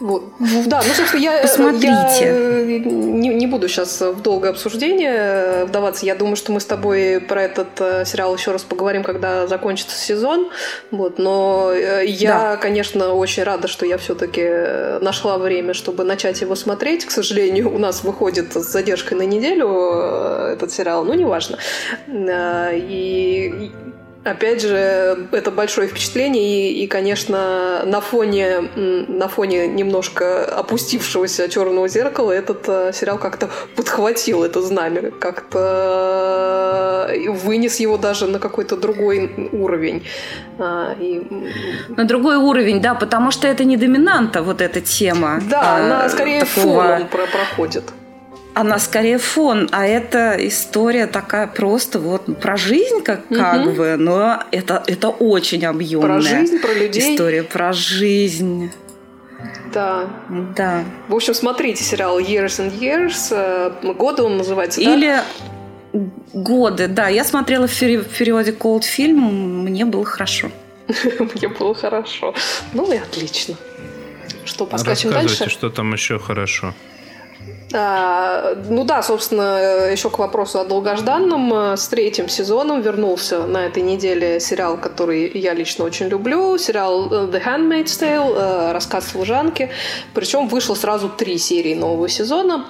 [SPEAKER 4] Вот. Да, ну, собственно, я,
[SPEAKER 3] Посмотрите.
[SPEAKER 4] я не, не буду сейчас в долгое обсуждение вдаваться. Я думаю, что мы с тобой про этот э, сериал еще раз поговорим, когда закончится сезон. Вот. Но э, я, да. конечно, очень рада, что я все-таки нашла время, чтобы начать его смотреть. К сожалению, у нас выходит с задержкой на неделю э, этот сериал, ну, неважно. И Опять же, это большое впечатление, и, и, конечно, на фоне, на фоне немножко опустившегося черного зеркала этот э, сериал как-то подхватил это знамя, как-то э, вынес его даже на какой-то другой уровень. А,
[SPEAKER 3] и... На другой уровень, да, потому что это не доминанта, вот эта тема.
[SPEAKER 4] Да, а, она скорее такого... фоном проходит
[SPEAKER 3] она скорее фон, а это история такая просто вот про жизнь как, угу. как бы, но это, это очень объемная
[SPEAKER 4] про жизнь, про людей.
[SPEAKER 3] история про жизнь.
[SPEAKER 4] Да.
[SPEAKER 3] Да.
[SPEAKER 4] В общем, смотрите сериал Years and Years. Э, годы он называется,
[SPEAKER 3] Или да? годы, да. Я смотрела в периоде Cold фильм, мне было хорошо.
[SPEAKER 4] Мне было хорошо. Ну и отлично. Что, поскачем
[SPEAKER 1] Рассказывайте,
[SPEAKER 4] дальше?
[SPEAKER 1] что там еще хорошо.
[SPEAKER 4] А, ну да, собственно, еще к вопросу о долгожданном. С третьим сезоном вернулся на этой неделе сериал, который я лично очень люблю. Сериал э, The Handmaid's Tale, э, рассказ служанки. Причем вышло сразу три серии нового сезона.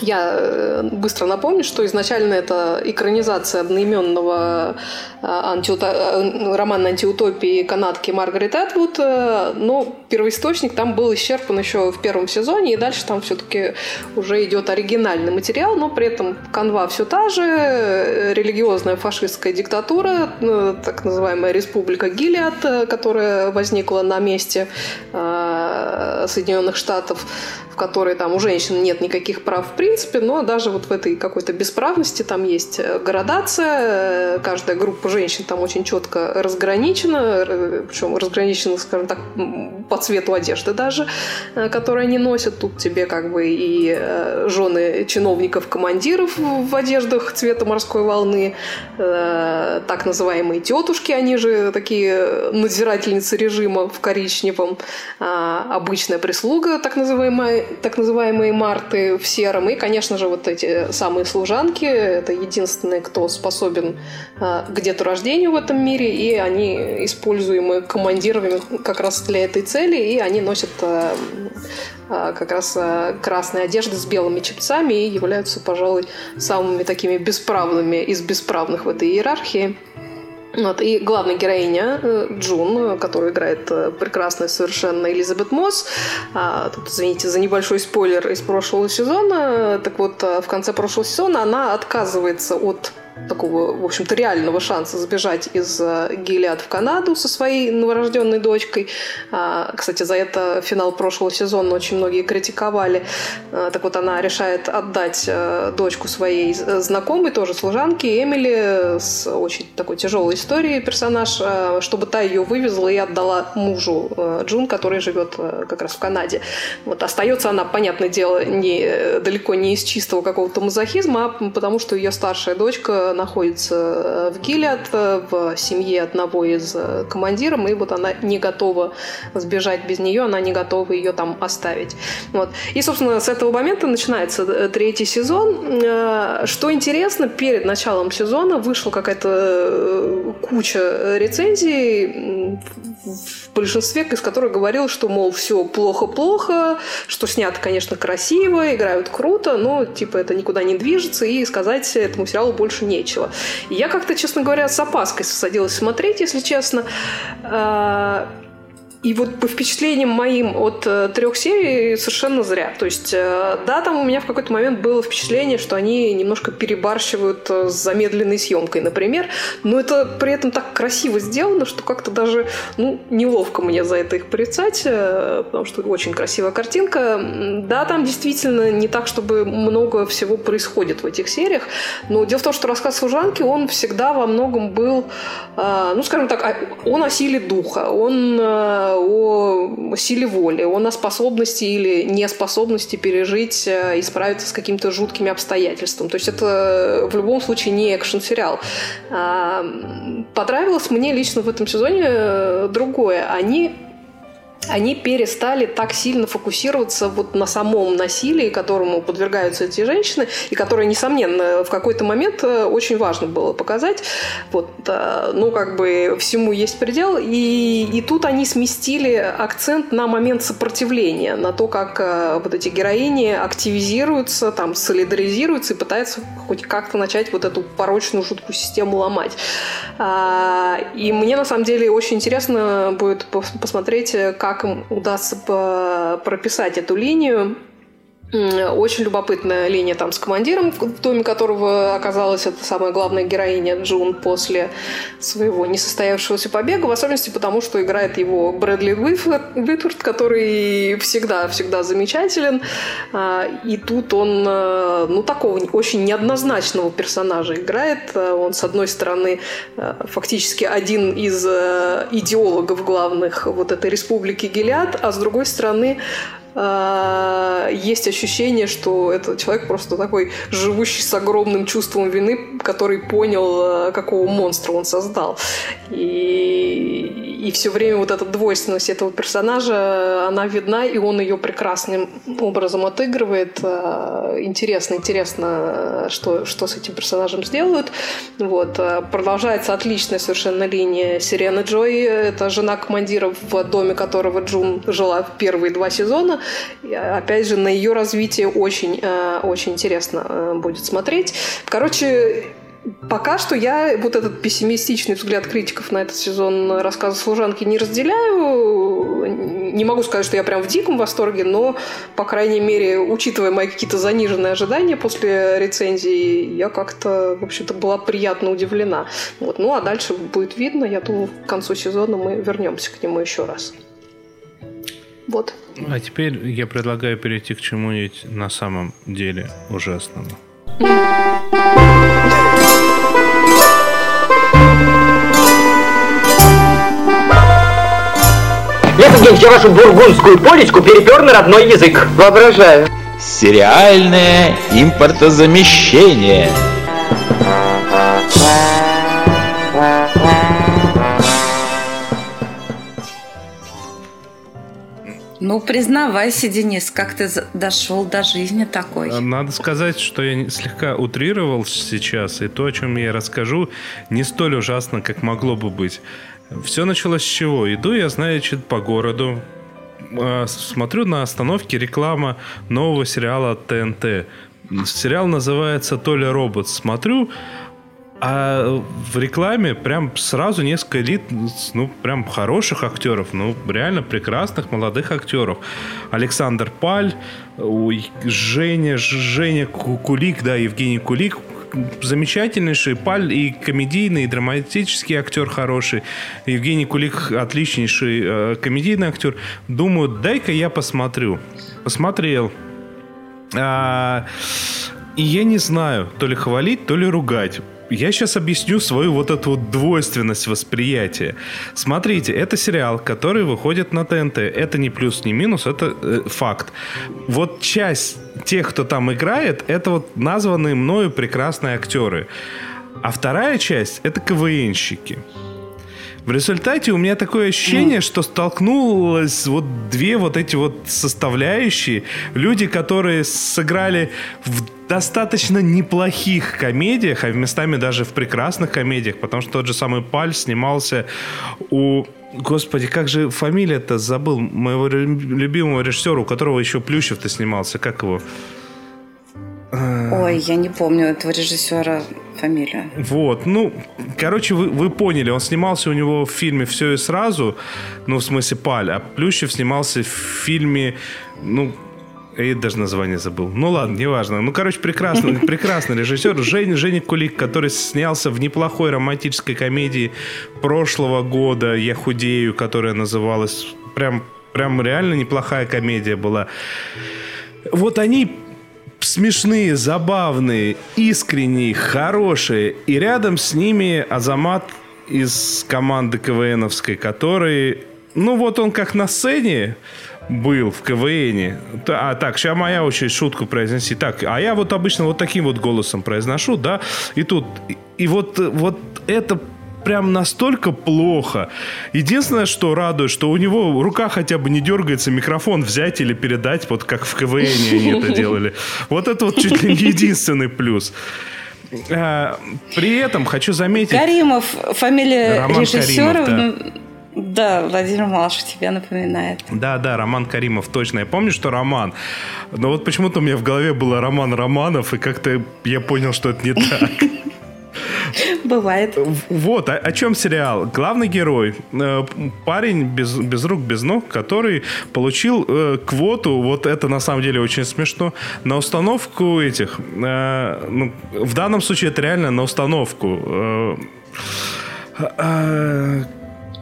[SPEAKER 4] Я э, быстро напомню, что изначально это экранизация одноименного э, антиуто- э, романа антиутопии канадки Маргарет Этвуд, э, но первоисточник там был исчерпан еще в первом сезоне, и дальше там все-таки уже идет оригинальный материал, но при этом канва все та же, религиозная фашистская диктатура, так называемая республика Гилиад, которая возникла на месте Соединенных Штатов, в которой там у женщин нет никаких прав в принципе, но даже вот в этой какой-то бесправности там есть э, градация, э, каждая группа женщин там очень четко разграничена, причем разграничена, скажем так, по цвету одежды даже, э, которые они носят. Тут тебе как бы и жены чиновников-командиров в одеждах цвета морской волны, так называемые тетушки, они же такие надзирательницы режима в коричневом, а, обычная прислуга, так называемая, так называемые марты в сером, и, конечно же, вот эти самые служанки, это единственные, кто способен а, к деторождению в этом мире, и они используемы командирами как раз для этой цели, и они носят а, а, как раз красные одежды с белыми чепцами и являются, пожалуй, самыми такими бесправными из бесправных в этой иерархии. Вот, и главная героиня э, Джун, э, которую играет э, прекрасная совершенно Элизабет Мосс. А, тут, извините за небольшой спойлер из прошлого сезона. Так вот, в конце прошлого сезона она отказывается от такого, в общем-то, реального шанса сбежать из э, Гилиад в Канаду со своей новорожденной дочкой. А, Кстати, за это финал прошлого сезона очень многие критиковали. А, Так вот, она решает отдать э, дочку своей э, знакомой, тоже служанке, Эмили, с очень такой тяжелой историей персонаж, чтобы та ее вывезла и отдала мужу Джун, который живет как раз в Канаде. Вот остается она, понятное дело, не, далеко не из чистого какого-то мазохизма, а потому что ее старшая дочка находится э, в Гилиад, э, в семье одного из э, командиров, и вот она не готова сбежать без нее, она не готова ее там оставить. Вот. И, собственно, с этого момента начинается третий сезон. Что интересно, перед началом сезона вышла какая-то куча рецензий, в большинстве из которых говорил, что, мол, все плохо-плохо, что снято, конечно, красиво, играют круто, но, типа, это никуда не движется, и сказать этому сериалу больше нечего. Я как-то, честно говоря, с опаской садилась смотреть, если честно. И вот по впечатлениям моим от э, трех серий совершенно зря. То есть, э, да, там у меня в какой-то момент было впечатление, что они немножко перебарщивают э, с замедленной съемкой, например. Но это при этом так красиво сделано, что как-то даже ну, неловко мне за это их порицать, потому что очень красивая картинка. Да, там действительно не так, чтобы много всего происходит в этих сериях. Но дело в том, что рассказ служанки, он всегда во многом был, ну, скажем так, он о силе духа, он о силе воли, он о способности или неспособности пережить э, и справиться с каким-то жуткими обстоятельством. То есть это в любом случае не экшн-сериал. А, Понравилось мне лично в этом сезоне э, другое. Они они перестали так сильно фокусироваться вот на самом насилии, которому подвергаются эти женщины, и которое, несомненно, в какой-то момент э, очень важно было показать. Вот, ну, как бы всему есть предел. И, и тут они сместили акцент на момент сопротивления, на то, как э, вот эти героини активизируются, там, солидаризируются и пытаются хоть как-то начать вот эту порочную жуткую систему ломать. А, И мне, на самом деле, очень интересно будет пос- посмотреть, э, как им удастся прописать эту линию. Очень любопытная линия там с командиром, в доме которого оказалась эта самая главная героиня Джун после своего несостоявшегося побега, в особенности потому, что играет его Брэдли Уитфорд, который всегда-всегда замечателен. А, И тут он, э, ну, такого очень неоднозначного персонажа играет. Э, Он, с одной стороны, э, фактически один из идеологов главных вот этой республики Гелиад, а с другой стороны, а, есть ощущение, что этот человек просто такой живущий с огромным чувством вины, который понял, а, какого монстра он создал. И, и все время вот эта двойственность этого персонажа, она видна, и он ее прекрасным образом отыгрывает. Э, интересно, интересно, что, что с этим персонажем сделают. Вот. Продолжается отличная совершенно линия Сирены Джой. Это жена командира, в доме которого Джун жила в первые два сезона. Опять же, на ее развитие очень, очень интересно будет смотреть. Короче, Пока что я вот этот пессимистичный взгляд критиков на этот сезон рассказа служанки не разделяю. Не могу сказать, что я прям в диком восторге, но, по крайней мере, учитывая мои какие-то заниженные ожидания после рецензии, я как-то, в общем-то, была приятно удивлена. Вот. Ну, а дальше будет видно. Я думаю, к концу сезона мы вернемся к нему еще раз. Вот.
[SPEAKER 1] А теперь я предлагаю перейти к чему-нибудь на самом деле ужасному.
[SPEAKER 7] Я, Евгений, я вашу бургундскую полечку перепер на родной язык. Воображаю.
[SPEAKER 2] Сериальное импортозамещение.
[SPEAKER 3] Ну, признавайся, Денис, как ты дошел до жизни такой.
[SPEAKER 1] Надо сказать, что я слегка утрировал сейчас, и то, о чем я расскажу, не столь ужасно, как могло бы быть. Все началось с чего? Иду я, значит, по городу, а, смотрю на остановке реклама нового сериала ТНТ. Сериал называется «Толя робот». Смотрю, а в рекламе прям сразу несколько элит, ну, прям хороших актеров, ну, реально прекрасных молодых актеров. Александр Паль, Женя, Женя Кулик, да, Евгений Кулик, замечательнейший Паль и комедийный, и драматический актер хороший. Евгений Кулик отличнейший э, комедийный актер. Думаю, дай-ка я посмотрю. Посмотрел. А, и я не знаю, то ли хвалить, то ли ругать я сейчас объясню свою вот эту вот двойственность восприятия. Смотрите, это сериал, который выходит на ТНТ. Это не плюс, не минус, это э, факт. Вот часть тех, кто там играет, это вот названные мною прекрасные актеры. А вторая часть — это КВНщики. В результате у меня такое ощущение, что столкнулось вот две вот эти вот составляющие. Люди, которые сыграли в достаточно неплохих комедиях, а местами даже в прекрасных комедиях, потому что тот же самый Паль снимался у Господи, как же фамилия-то забыл моего любимого режиссера, у которого еще Плющев-то снимался. Как его?
[SPEAKER 3] Ой, я не помню этого режиссера фамилию.
[SPEAKER 1] Вот, ну, короче, вы, вы поняли, он снимался у него в фильме «Все и сразу», ну, в смысле «Паль», а Плющев снимался в фильме, ну, я даже название забыл. Ну ладно, неважно. Ну, короче, прекрасный, прекрасный режиссер. Женя, Женя Кулик, который снялся в неплохой романтической комедии прошлого года «Я худею», которая называлась... Прям, прям реально неплохая комедия была. Вот они смешные, забавные, искренние, хорошие. И рядом с ними Азамат из команды КВНовской, который... Ну вот он как на сцене был в КВНе. А так, сейчас моя очередь шутку произнести. Так, а я вот обычно вот таким вот голосом произношу, да, и тут, и вот, вот это прям настолько плохо. Единственное, что радует, что у него рука хотя бы не дергается микрофон взять или передать, вот как в КВН они это делали. Вот это вот чуть ли не единственный плюс. А, при этом хочу заметить...
[SPEAKER 3] Каримов, фамилия Роман режиссера. Каримов, да. Да, Владимир Малышев тебя напоминает.
[SPEAKER 1] Да, да, Роман Каримов, точно. Я помню, что Роман. Но вот почему-то у меня в голове было Роман Романов, и как-то я понял, что это не так.
[SPEAKER 3] Бывает.
[SPEAKER 1] Вот, о, о чем сериал. Главный герой, э, парень без, без рук, без ног, который получил э, квоту, вот это на самом деле очень смешно, на установку этих, э, ну, в данном случае это реально на установку э, э,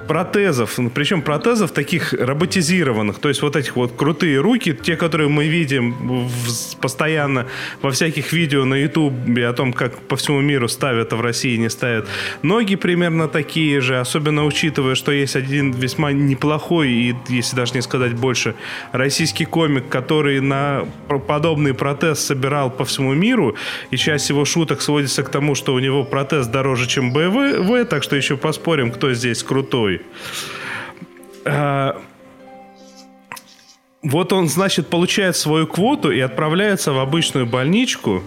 [SPEAKER 1] протезов, ну, причем протезов таких роботизированных, то есть вот этих вот крутые руки, те, которые мы видим в, постоянно во всяких видео на ютубе о том, как по всему миру ставят, а в России не ставят. Ноги примерно такие же, особенно учитывая, что есть один весьма неплохой и, если даже не сказать больше, российский комик, который на подобный протез собирал по всему миру, и часть его шуток сводится к тому, что у него протез дороже, чем БВ, так что еще поспорим, кто здесь крутой. А, вот он, значит, получает свою квоту и отправляется в обычную больничку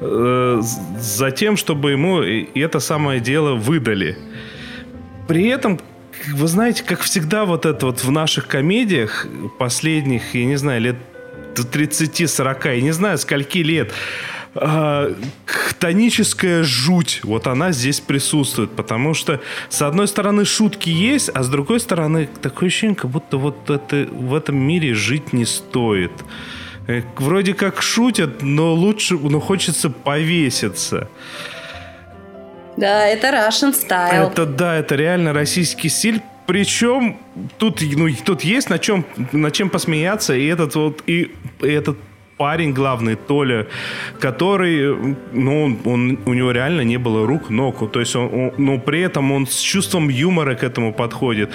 [SPEAKER 1] э, за тем, чтобы ему это самое дело выдали. При этом, вы знаете, как всегда вот это вот в наших комедиях последних, я не знаю, лет 30-40, я не знаю, скольки лет, э, хтоническая жуть, вот она здесь присутствует, потому что с одной стороны шутки есть, а с другой стороны такое ощущение, как будто вот это, в этом мире жить не стоит. Э, вроде как шутят, но лучше, но хочется повеситься.
[SPEAKER 3] Да, это Russian style.
[SPEAKER 1] Это да, это реально российский стиль. Причем тут, ну, тут есть на чем, на чем посмеяться, и этот вот и, и этот парень главный, Толя, который, ну, он, у него реально не было рук, ног, то есть он, он, но при этом он с чувством юмора к этому подходит.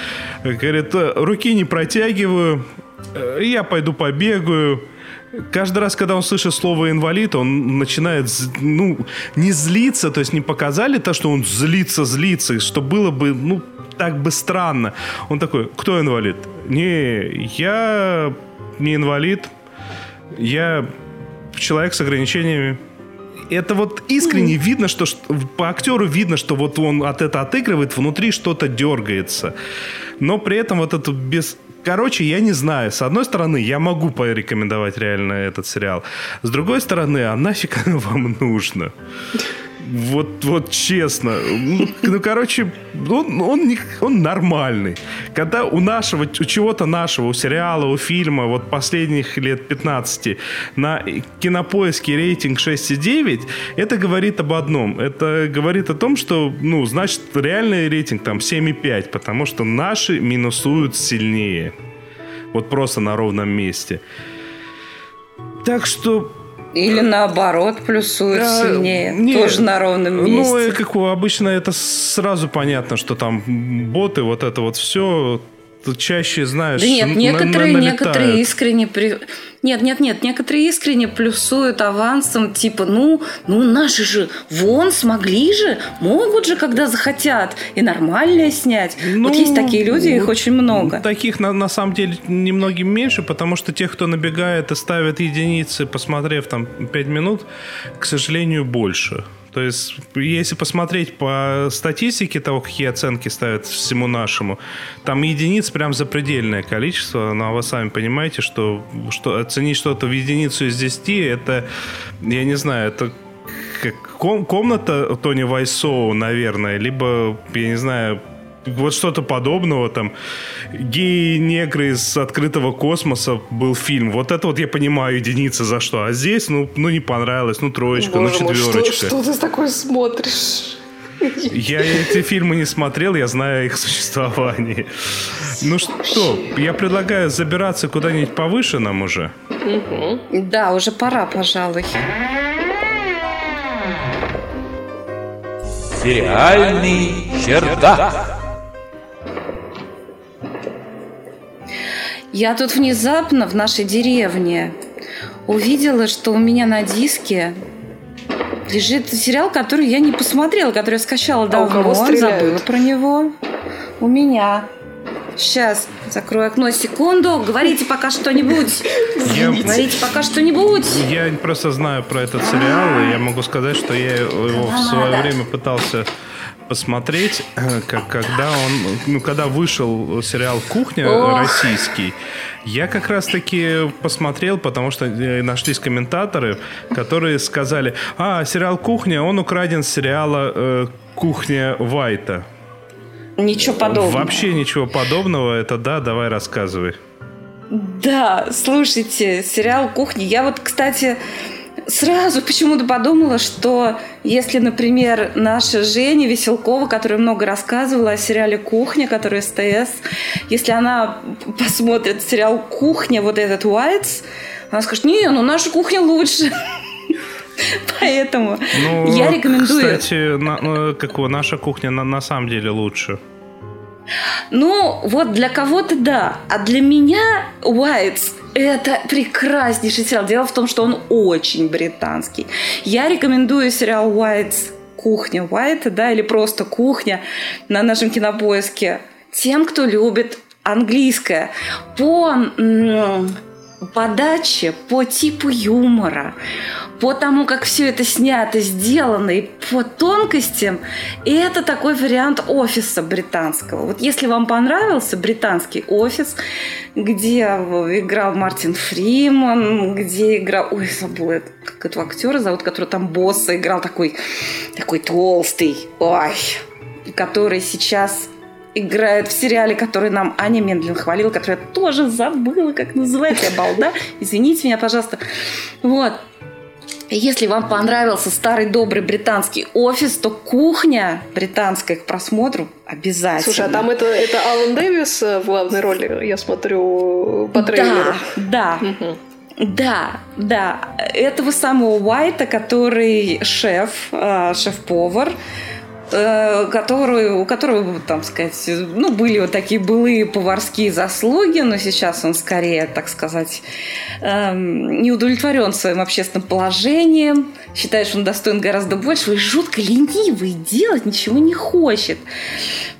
[SPEAKER 1] Говорит, руки не протягиваю, я пойду побегаю, каждый раз, когда он слышит слово инвалид, он начинает, ну, не злиться, то есть не показали то, что он злится, злится, что было бы, ну, так бы странно. Он такой, кто инвалид? Не, я не инвалид, я человек с ограничениями. Это вот искренне mm. видно, что, что по актеру видно, что вот он от этого отыгрывает, внутри что-то дергается. Но при этом вот это без... Короче, я не знаю. С одной стороны, я могу порекомендовать реально этот сериал. С другой стороны, а нафиг оно вам нужно? Вот, вот честно. Ну, ну короче, он, он, не, он нормальный. Когда у нашего, у чего-то нашего, у сериала, у фильма, вот последних лет 15 на кинопоиске рейтинг 6,9, это говорит об одном. Это говорит о том, что, ну, значит, реальный рейтинг там 7,5, потому что наши минусуют сильнее. Вот просто на ровном месте. Так что
[SPEAKER 3] или наоборот, плюсуют а, сильнее. Не, тоже на ровном ну, месте.
[SPEAKER 1] Ну, как обычно, это сразу понятно, что там боты, вот это вот все чаще знаешь. Да
[SPEAKER 3] нет, некоторые, некоторые искренне при... Нет, нет, нет, некоторые искренне плюсуют авансом, типа, ну, ну наши же вон смогли же, могут же, когда захотят, и нормальное снять. Ну, вот есть такие люди, их очень много.
[SPEAKER 1] Таких на, на самом деле немногим меньше, потому что тех, кто набегает и ставит единицы, посмотрев там 5 минут, к сожалению, больше. То есть, если посмотреть по статистике того, какие оценки ставят всему нашему, там единиц прям запредельное количество, но вы сами понимаете, что, что оценить что-то в единицу из 10, это, я не знаю, это как комната Тони Вайсоу, наверное, либо, я не знаю, вот что-то подобного, там, геи-негры из открытого космоса был фильм. Вот это вот я понимаю единица за что. А здесь, ну, ну не понравилось, ну троечка, Боже ну четверочка. Мой,
[SPEAKER 4] что, что ты такое смотришь?
[SPEAKER 1] Я эти фильмы не смотрел, я знаю их существование. Ну что, я предлагаю забираться куда-нибудь повыше нам уже.
[SPEAKER 3] Да, уже пора, пожалуй.
[SPEAKER 2] Сериальный чердак.
[SPEAKER 3] Я тут внезапно в нашей деревне увидела, что у меня на диске лежит сериал, который я не посмотрела, который я скачала давно, а у забыла про него. У меня. Сейчас закрою окно секунду. Говорите пока что-нибудь. Я... Говорите пока что-нибудь.
[SPEAKER 1] Я просто знаю про этот сериал, и я могу сказать, что я его в свое время пытался посмотреть, э, как, когда он, ну, когда вышел сериал «Кухня» Ох. российский, я как раз-таки посмотрел, потому что э, нашлись комментаторы, которые сказали, а, сериал «Кухня», он украден с сериала э, «Кухня Вайта».
[SPEAKER 3] Ничего подобного.
[SPEAKER 1] Вообще ничего подобного. Это да, давай рассказывай.
[SPEAKER 3] Да, слушайте, сериал «Кухня». Я вот, кстати, сразу почему-то подумала, что если, например, наша Женя Веселкова, которая много рассказывала о сериале «Кухня», который СТС, если она посмотрит сериал «Кухня», вот этот «Уайтс», она скажет, не, ну наша кухня лучше. Поэтому ну, я рекомендую.
[SPEAKER 1] Кстати, на, ну, как наша кухня на, на самом деле лучше.
[SPEAKER 3] Ну, вот для кого-то да. А для меня Уайтс это прекраснейший сериал. Дело в том, что он очень британский. Я рекомендую сериал Уайтс «Кухня Уайта», да, или просто «Кухня» на нашем кинопоиске тем, кто любит английская по подаче, по типу юмора, по тому, как все это снято, сделано, и по тонкостям. И это такой вариант офиса британского. Вот если вам понравился британский офис, где играл Мартин Фриман, где играл... Ой, забыла, это- как этого актера зовут, который там босса играл, такой, такой толстый. Ой, который сейчас играет в сериале, который нам Аня Мендлин хвалила, который я тоже забыла, как называется, я балда. Извините меня, пожалуйста. Вот. Если вам понравился старый добрый британский офис, то кухня британская к просмотру обязательно.
[SPEAKER 4] Слушай, а там это, это Алан Дэвис в главной роли, я смотрю по трейлеру.
[SPEAKER 3] Да, да.
[SPEAKER 4] Мгм.
[SPEAKER 3] Да, да. Этого самого Уайта, который шеф, э, шеф-повар, который, у которого, там сказать, ну, были вот такие былые поварские заслуги, но сейчас он скорее, так сказать, эм, не удовлетворен своим общественным положением, считает, что он достоин гораздо большего и жутко ленивый, делать ничего не хочет.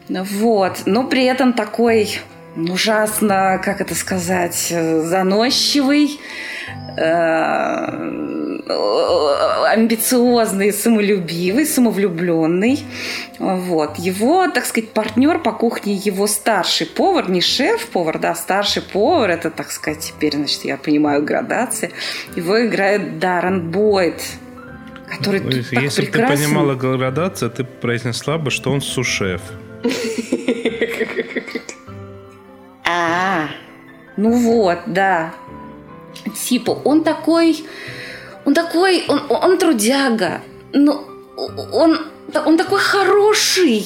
[SPEAKER 3] Вот. Но при этом такой ужасно, как это сказать, э, заносчивый, э, амбициозный, самолюбивый, самовлюбленный. Вот. Его, так сказать, партнер по кухне, его старший повар, не шеф-повар, да, старший повар, это, так сказать, теперь, значит, я понимаю градации. Его играет Даррен Бойд, который
[SPEAKER 1] Ну,
[SPEAKER 3] тут
[SPEAKER 1] Если
[SPEAKER 3] так
[SPEAKER 1] бы ты
[SPEAKER 3] прекрасен.
[SPEAKER 1] понимала градацию, ты произнесла бы, что он сушеф.
[SPEAKER 3] А, ну вот, да. Типа, он такой, он такой, он, он трудяга, но он, он такой хороший,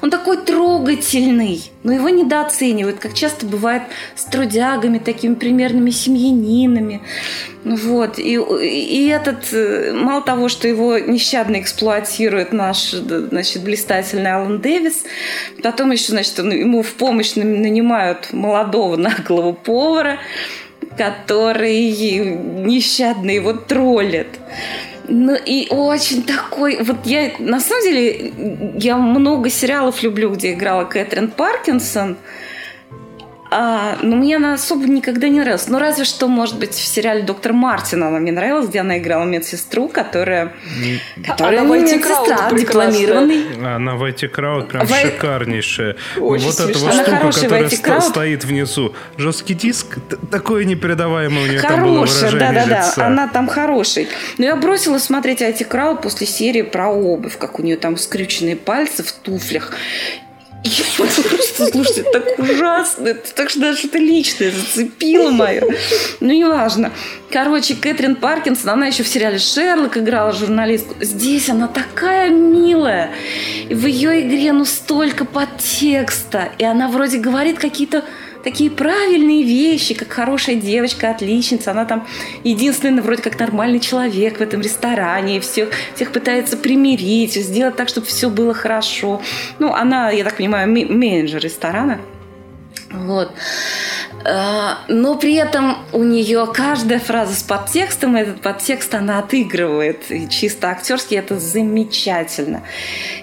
[SPEAKER 3] он такой трогательный, но его недооценивают, как часто бывает с трудягами, такими примерными семьянинами. Вот. И, и этот, э, мало того, что его нещадно эксплуатирует наш значит, блистательный Алан Дэвис, потом еще, значит, ему в помощь на- нанимают молодого наглого повара, который нещадно его троллит. Ну и очень такой, вот я, на самом деле, я много сериалов люблю, где играла Кэтрин Паркинсон, а, но мне она особо никогда не нравилась. Ну, разве что, может быть, в сериале «Доктор Мартин» она мне нравилась, где она играла медсестру, которая... которая
[SPEAKER 4] Она
[SPEAKER 3] медсестра, дипломированный.
[SPEAKER 1] Она в IT Crowd прям
[SPEAKER 3] В-
[SPEAKER 1] шикарнейшая.
[SPEAKER 4] Очень
[SPEAKER 1] вот эта вот
[SPEAKER 3] Она
[SPEAKER 1] штука,
[SPEAKER 3] хорошая
[SPEAKER 1] которая
[SPEAKER 3] Crowd.
[SPEAKER 1] стоит внизу. Жесткий диск, такое непередаваемое у нее там было
[SPEAKER 3] Хорошая,
[SPEAKER 1] выражение
[SPEAKER 3] да-да-да,
[SPEAKER 1] лица.
[SPEAKER 3] она там хороший. Но я бросила смотреть IT Crowd после серии про обувь, как у нее там скрюченные пальцы в туфлях. Я просто, слушайте, это так ужасно. Это так что даже что-то личное зацепило мое. Ну, неважно. Короче, Кэтрин Паркинсон, она еще в сериале «Шерлок» играла журналистку. Здесь она такая милая. И в ее игре ну столько подтекста. И она вроде говорит какие-то такие правильные вещи, как хорошая девочка, отличница. Она там единственный вроде как нормальный человек в этом ресторане. И всех, всех пытается примирить, сделать так, чтобы все было хорошо. Ну, она, я так понимаю, менеджер ресторана. Вот. А, Но при этом у нее каждая фраза с подтекстом, этот подтекст она отыгрывает. И чисто актерски это замечательно.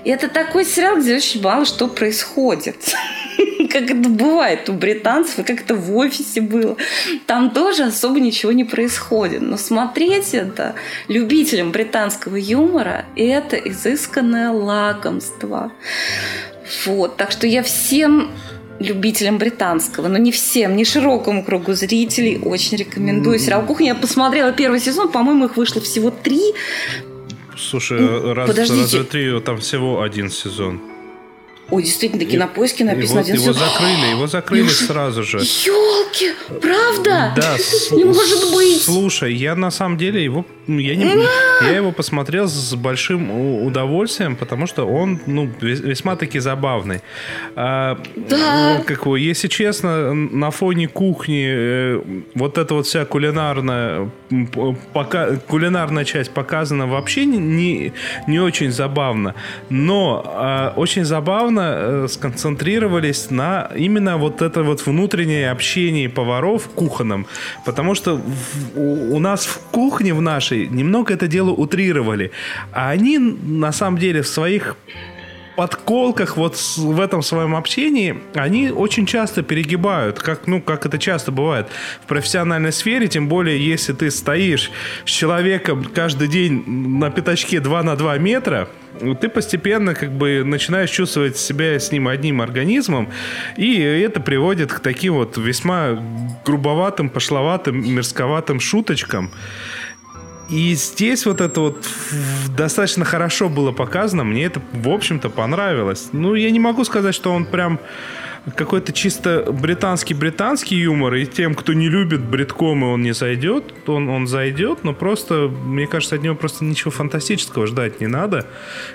[SPEAKER 3] И это такой сериал, где очень мало что происходит. Как это бывает у британцев, и как это в офисе было. Там тоже особо ничего не происходит. Но смотреть это любителям британского юмора – это изысканное лакомство. Вот, так что я всем любителям британского, но не всем, не широкому кругу зрителей очень рекомендую сериал «Кухня». Я посмотрела первый сезон, по-моему, их вышло всего три.
[SPEAKER 1] Слушай, раз,
[SPEAKER 3] подождите.
[SPEAKER 1] разве три, там всего один сезон.
[SPEAKER 3] Ой, действительно, на кинопоиске написано
[SPEAKER 1] вот
[SPEAKER 3] один
[SPEAKER 1] его
[SPEAKER 3] сезон.
[SPEAKER 1] закрыли, его закрыли сразу же.
[SPEAKER 3] Елки, правда?
[SPEAKER 1] Да,
[SPEAKER 3] Не может быть.
[SPEAKER 1] Слушай, я на самом деле его, я не, я его посмотрел с большим удовольствием, потому что он, ну, вес- весьма-таки забавный. А,
[SPEAKER 3] Да.
[SPEAKER 1] ну, как если честно, на фоне кухни э, вот эта вот вся кулинарная пока, кулинарная часть показана вообще не, не, очень забавно, но а, очень забавно э, сконцентрировались на именно вот это вот внутреннее общение поваров кухонном, потому что в- у, у нас в кухне в нашей немного это дело утрировали, а они на самом деле в своих подколках, вот в этом своем общении, они очень часто перегибают, как, ну, как это часто бывает в профессиональной сфере, тем более, если ты стоишь с человеком каждый день на пятачке 2 на 2 метра, ты постепенно как бы начинаешь чувствовать себя с ним одним организмом, и это приводит к таким вот весьма грубоватым, пошловатым, мерзковатым шуточкам. И здесь вот это вот достаточно хорошо было показано. Мне это, в общем-то, понравилось. Ну, я не могу сказать, что он прям какой-то чисто британский-британский юмор, и тем, кто не любит бриткомы, он не зайдет, он, он зайдет, но просто, мне кажется, от него просто ничего фантастического ждать не надо.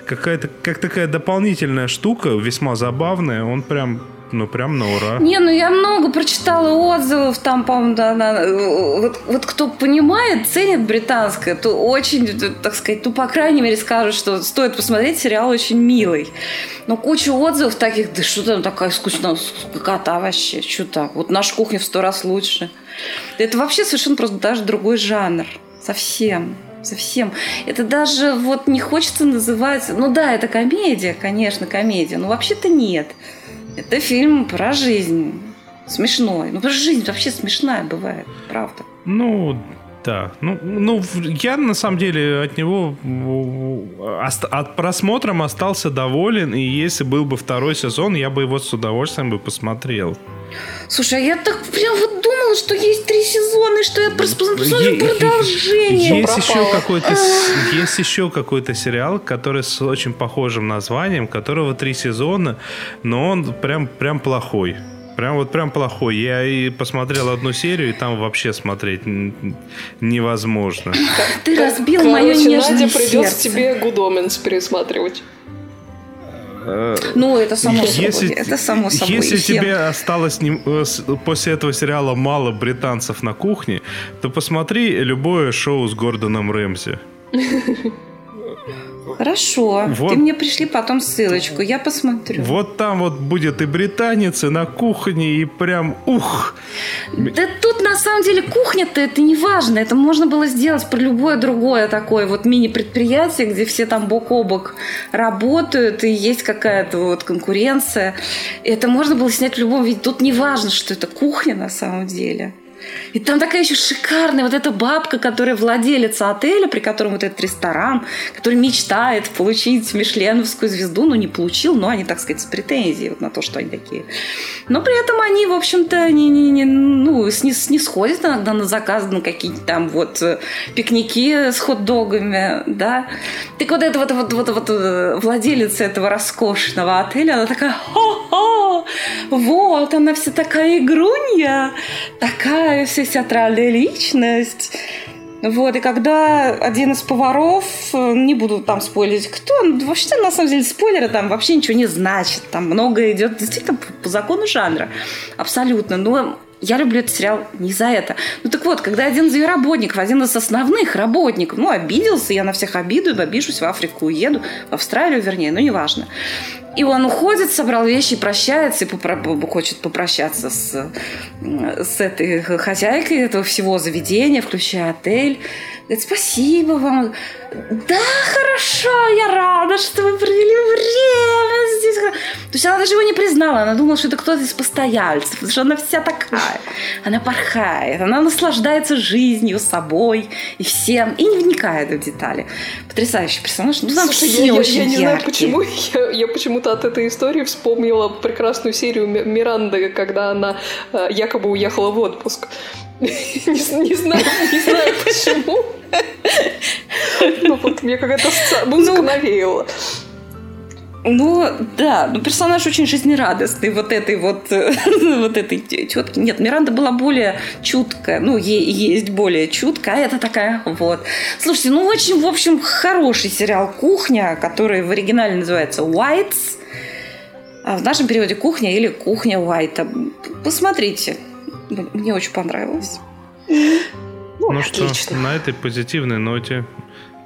[SPEAKER 1] Какая-то, как такая дополнительная штука, весьма забавная, он прям, ну, прям на ура.
[SPEAKER 3] Не, ну я много прочитала отзывов, там, по-моему, да, да, вот, вот кто понимает, ценит британское, то очень, так сказать, ну, по крайней мере, скажут, что стоит посмотреть, сериал очень милый. Но куча отзывов таких, да что там такая скучная скукота вообще, что так, вот наша кухня в сто раз лучше. Это вообще совершенно просто даже другой жанр, совсем. Совсем. Это даже вот не хочется называть... Ну да, это комедия, конечно, комедия, но вообще-то нет. Это фильм про жизнь. Смешной. Ну, потому что жизнь вообще смешная бывает, правда.
[SPEAKER 1] Ну, да. Ну, ну, я на самом деле от него от просмотром остался доволен, и если был бы второй сезон, я бы его с удовольствием бы посмотрел.
[SPEAKER 3] Слушай, а я так прям вот думала, что есть три сезона, и что я просто посмотрю продолжение.
[SPEAKER 1] Есть еще какой-то есть еще какой-то сериал, который с очень похожим названием, которого три сезона, но он прям прям плохой. Прям вот прям плохой. Я и посмотрел одну серию, и там вообще смотреть невозможно.
[SPEAKER 3] Ты разбил мое нежное
[SPEAKER 4] придется тебе Гудоменс пересматривать.
[SPEAKER 3] Ну, это само собой.
[SPEAKER 1] Если,
[SPEAKER 3] это само собой.
[SPEAKER 1] если
[SPEAKER 3] Всем.
[SPEAKER 1] тебе осталось не- с- после этого сериала мало британцев на кухне, то посмотри любое шоу с Гордоном Рэмзи.
[SPEAKER 3] Хорошо.
[SPEAKER 1] Вот.
[SPEAKER 3] Ты мне пришли потом ссылочку, я посмотрю.
[SPEAKER 1] Вот там вот будет и британец, и на кухне, и прям ух!
[SPEAKER 3] Да тут на самом деле кухня-то это не важно. Это можно было сделать про любое другое такое вот мини-предприятие, где все там бок о бок работают, и есть какая-то вот конкуренция. И это можно было снять в любом виде. Тут не важно, что это кухня на самом деле. И там такая еще шикарная вот эта бабка, которая владелица отеля, при котором вот этот ресторан, который мечтает получить Мишленовскую звезду, ну не получил, но они, так сказать, с претензией вот на то, что они такие. Но при этом они, в общем-то, не, не, не, ну, снис- не сходят иногда на заказ, на какие-то там вот э, пикники с хот-догами, да. Так вот эта вот, вот, вот, вот э, владелица этого роскошного отеля, она такая, хо-хо, вот, она вся такая игрунья, такая вся театральная личность. Вот, и когда один из поваров, э, не буду там спойлерить, кто, ну, вообще, на самом деле, спойлеры там вообще ничего не значит. Там многое идет действительно по, по закону жанра. Абсолютно. Но я люблю этот сериал не за это. Ну так вот, когда один из ее работников, один из основных работников, ну, обиделся, я на всех обидую, обижусь, в Африку уеду, в Австралию, вернее, ну, неважно. И он уходит, собрал вещи прощается, и попро- хочет попрощаться с, с этой хозяйкой этого всего заведения, включая отель. Говорит, спасибо вам. Да, хорошо, я рада, что вы провели время здесь. То есть она даже его не признала, она думала, что это кто-то из постояльцев, потому что она вся такая. Она порхает, она наслаждается жизнью, собой и всем, и не вникает в детали. Потрясающий персонаж. Ну, там
[SPEAKER 4] Слушай,
[SPEAKER 3] все
[SPEAKER 4] я, я-
[SPEAKER 3] очень
[SPEAKER 4] я не знаю почему, я, я почему-то от этой истории вспомнила прекрасную серию Ми- Миранды, когда она э, якобы уехала в отпуск. Не, не знаю, не знаю почему. Ну вот мне какая-то музыка навеяла.
[SPEAKER 3] Ну, да, ну персонаж очень жизнерадостный, вот этой вот, вот этой четкой. Нет, Миранда была более чуткая, ну, ей есть более чуткая, а это такая вот. Слушайте, ну, очень, в общем, хороший сериал «Кухня», который в оригинале называется «Whites», а в нашем переводе «Кухня» или «Кухня Уайта». Посмотрите, мне очень понравилось.
[SPEAKER 4] Ну,
[SPEAKER 1] Ну что,
[SPEAKER 4] отлично.
[SPEAKER 1] на этой позитивной ноте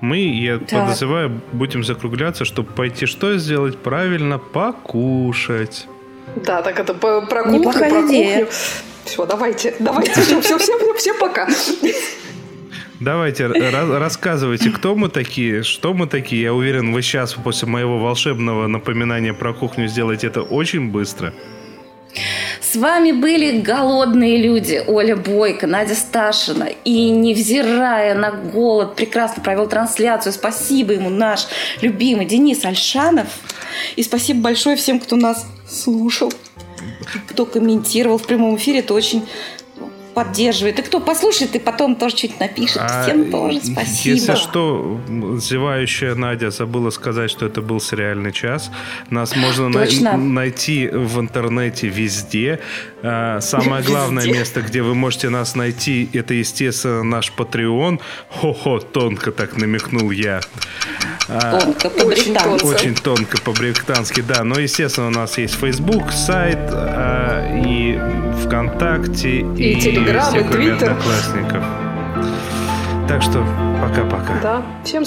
[SPEAKER 1] мы, я
[SPEAKER 3] Да.
[SPEAKER 1] подозреваю, будем закругляться, чтобы пойти что сделать? Правильно, покушать.
[SPEAKER 4] Да, так это по- про кухню,
[SPEAKER 3] Неплохая
[SPEAKER 4] про
[SPEAKER 3] идея.
[SPEAKER 4] кухню. Все, давайте, давайте, все, все, все, все, пока.
[SPEAKER 1] Давайте, рассказывайте, кто мы такие, что мы такие. Я уверен, вы сейчас после моего волшебного напоминания про кухню сделаете это очень быстро.
[SPEAKER 3] С вами были голодные люди. Оля Бойко, Надя Сташина. И невзирая на голод, прекрасно провел трансляцию. Спасибо ему наш любимый Денис Альшанов. И спасибо большое всем, кто нас слушал, кто комментировал в прямом эфире. Это очень поддерживает. И кто послушает, и потом тоже что-нибудь напишет.
[SPEAKER 1] А,
[SPEAKER 3] Всем тоже спасибо.
[SPEAKER 1] Если что, зевающая Надя забыла сказать, что это был сериальный час. Нас можно на- найти в интернете везде. А, Самое главное
[SPEAKER 3] Везде.
[SPEAKER 1] место, где вы можете нас найти, это, естественно, наш Patreon. Хо-хо, тонко так намекнул я. А,
[SPEAKER 3] Тонко,
[SPEAKER 4] Очень
[SPEAKER 3] по-британски.
[SPEAKER 4] тонко.
[SPEAKER 1] Очень тонко по-британски, да. Но, естественно, у нас есть Facebook, сайт а, и ВКонтакте,
[SPEAKER 4] И и
[SPEAKER 1] все, кроме
[SPEAKER 4] Твиттер.
[SPEAKER 1] Одноклассников. Так что пока-пока.
[SPEAKER 4] Да, всем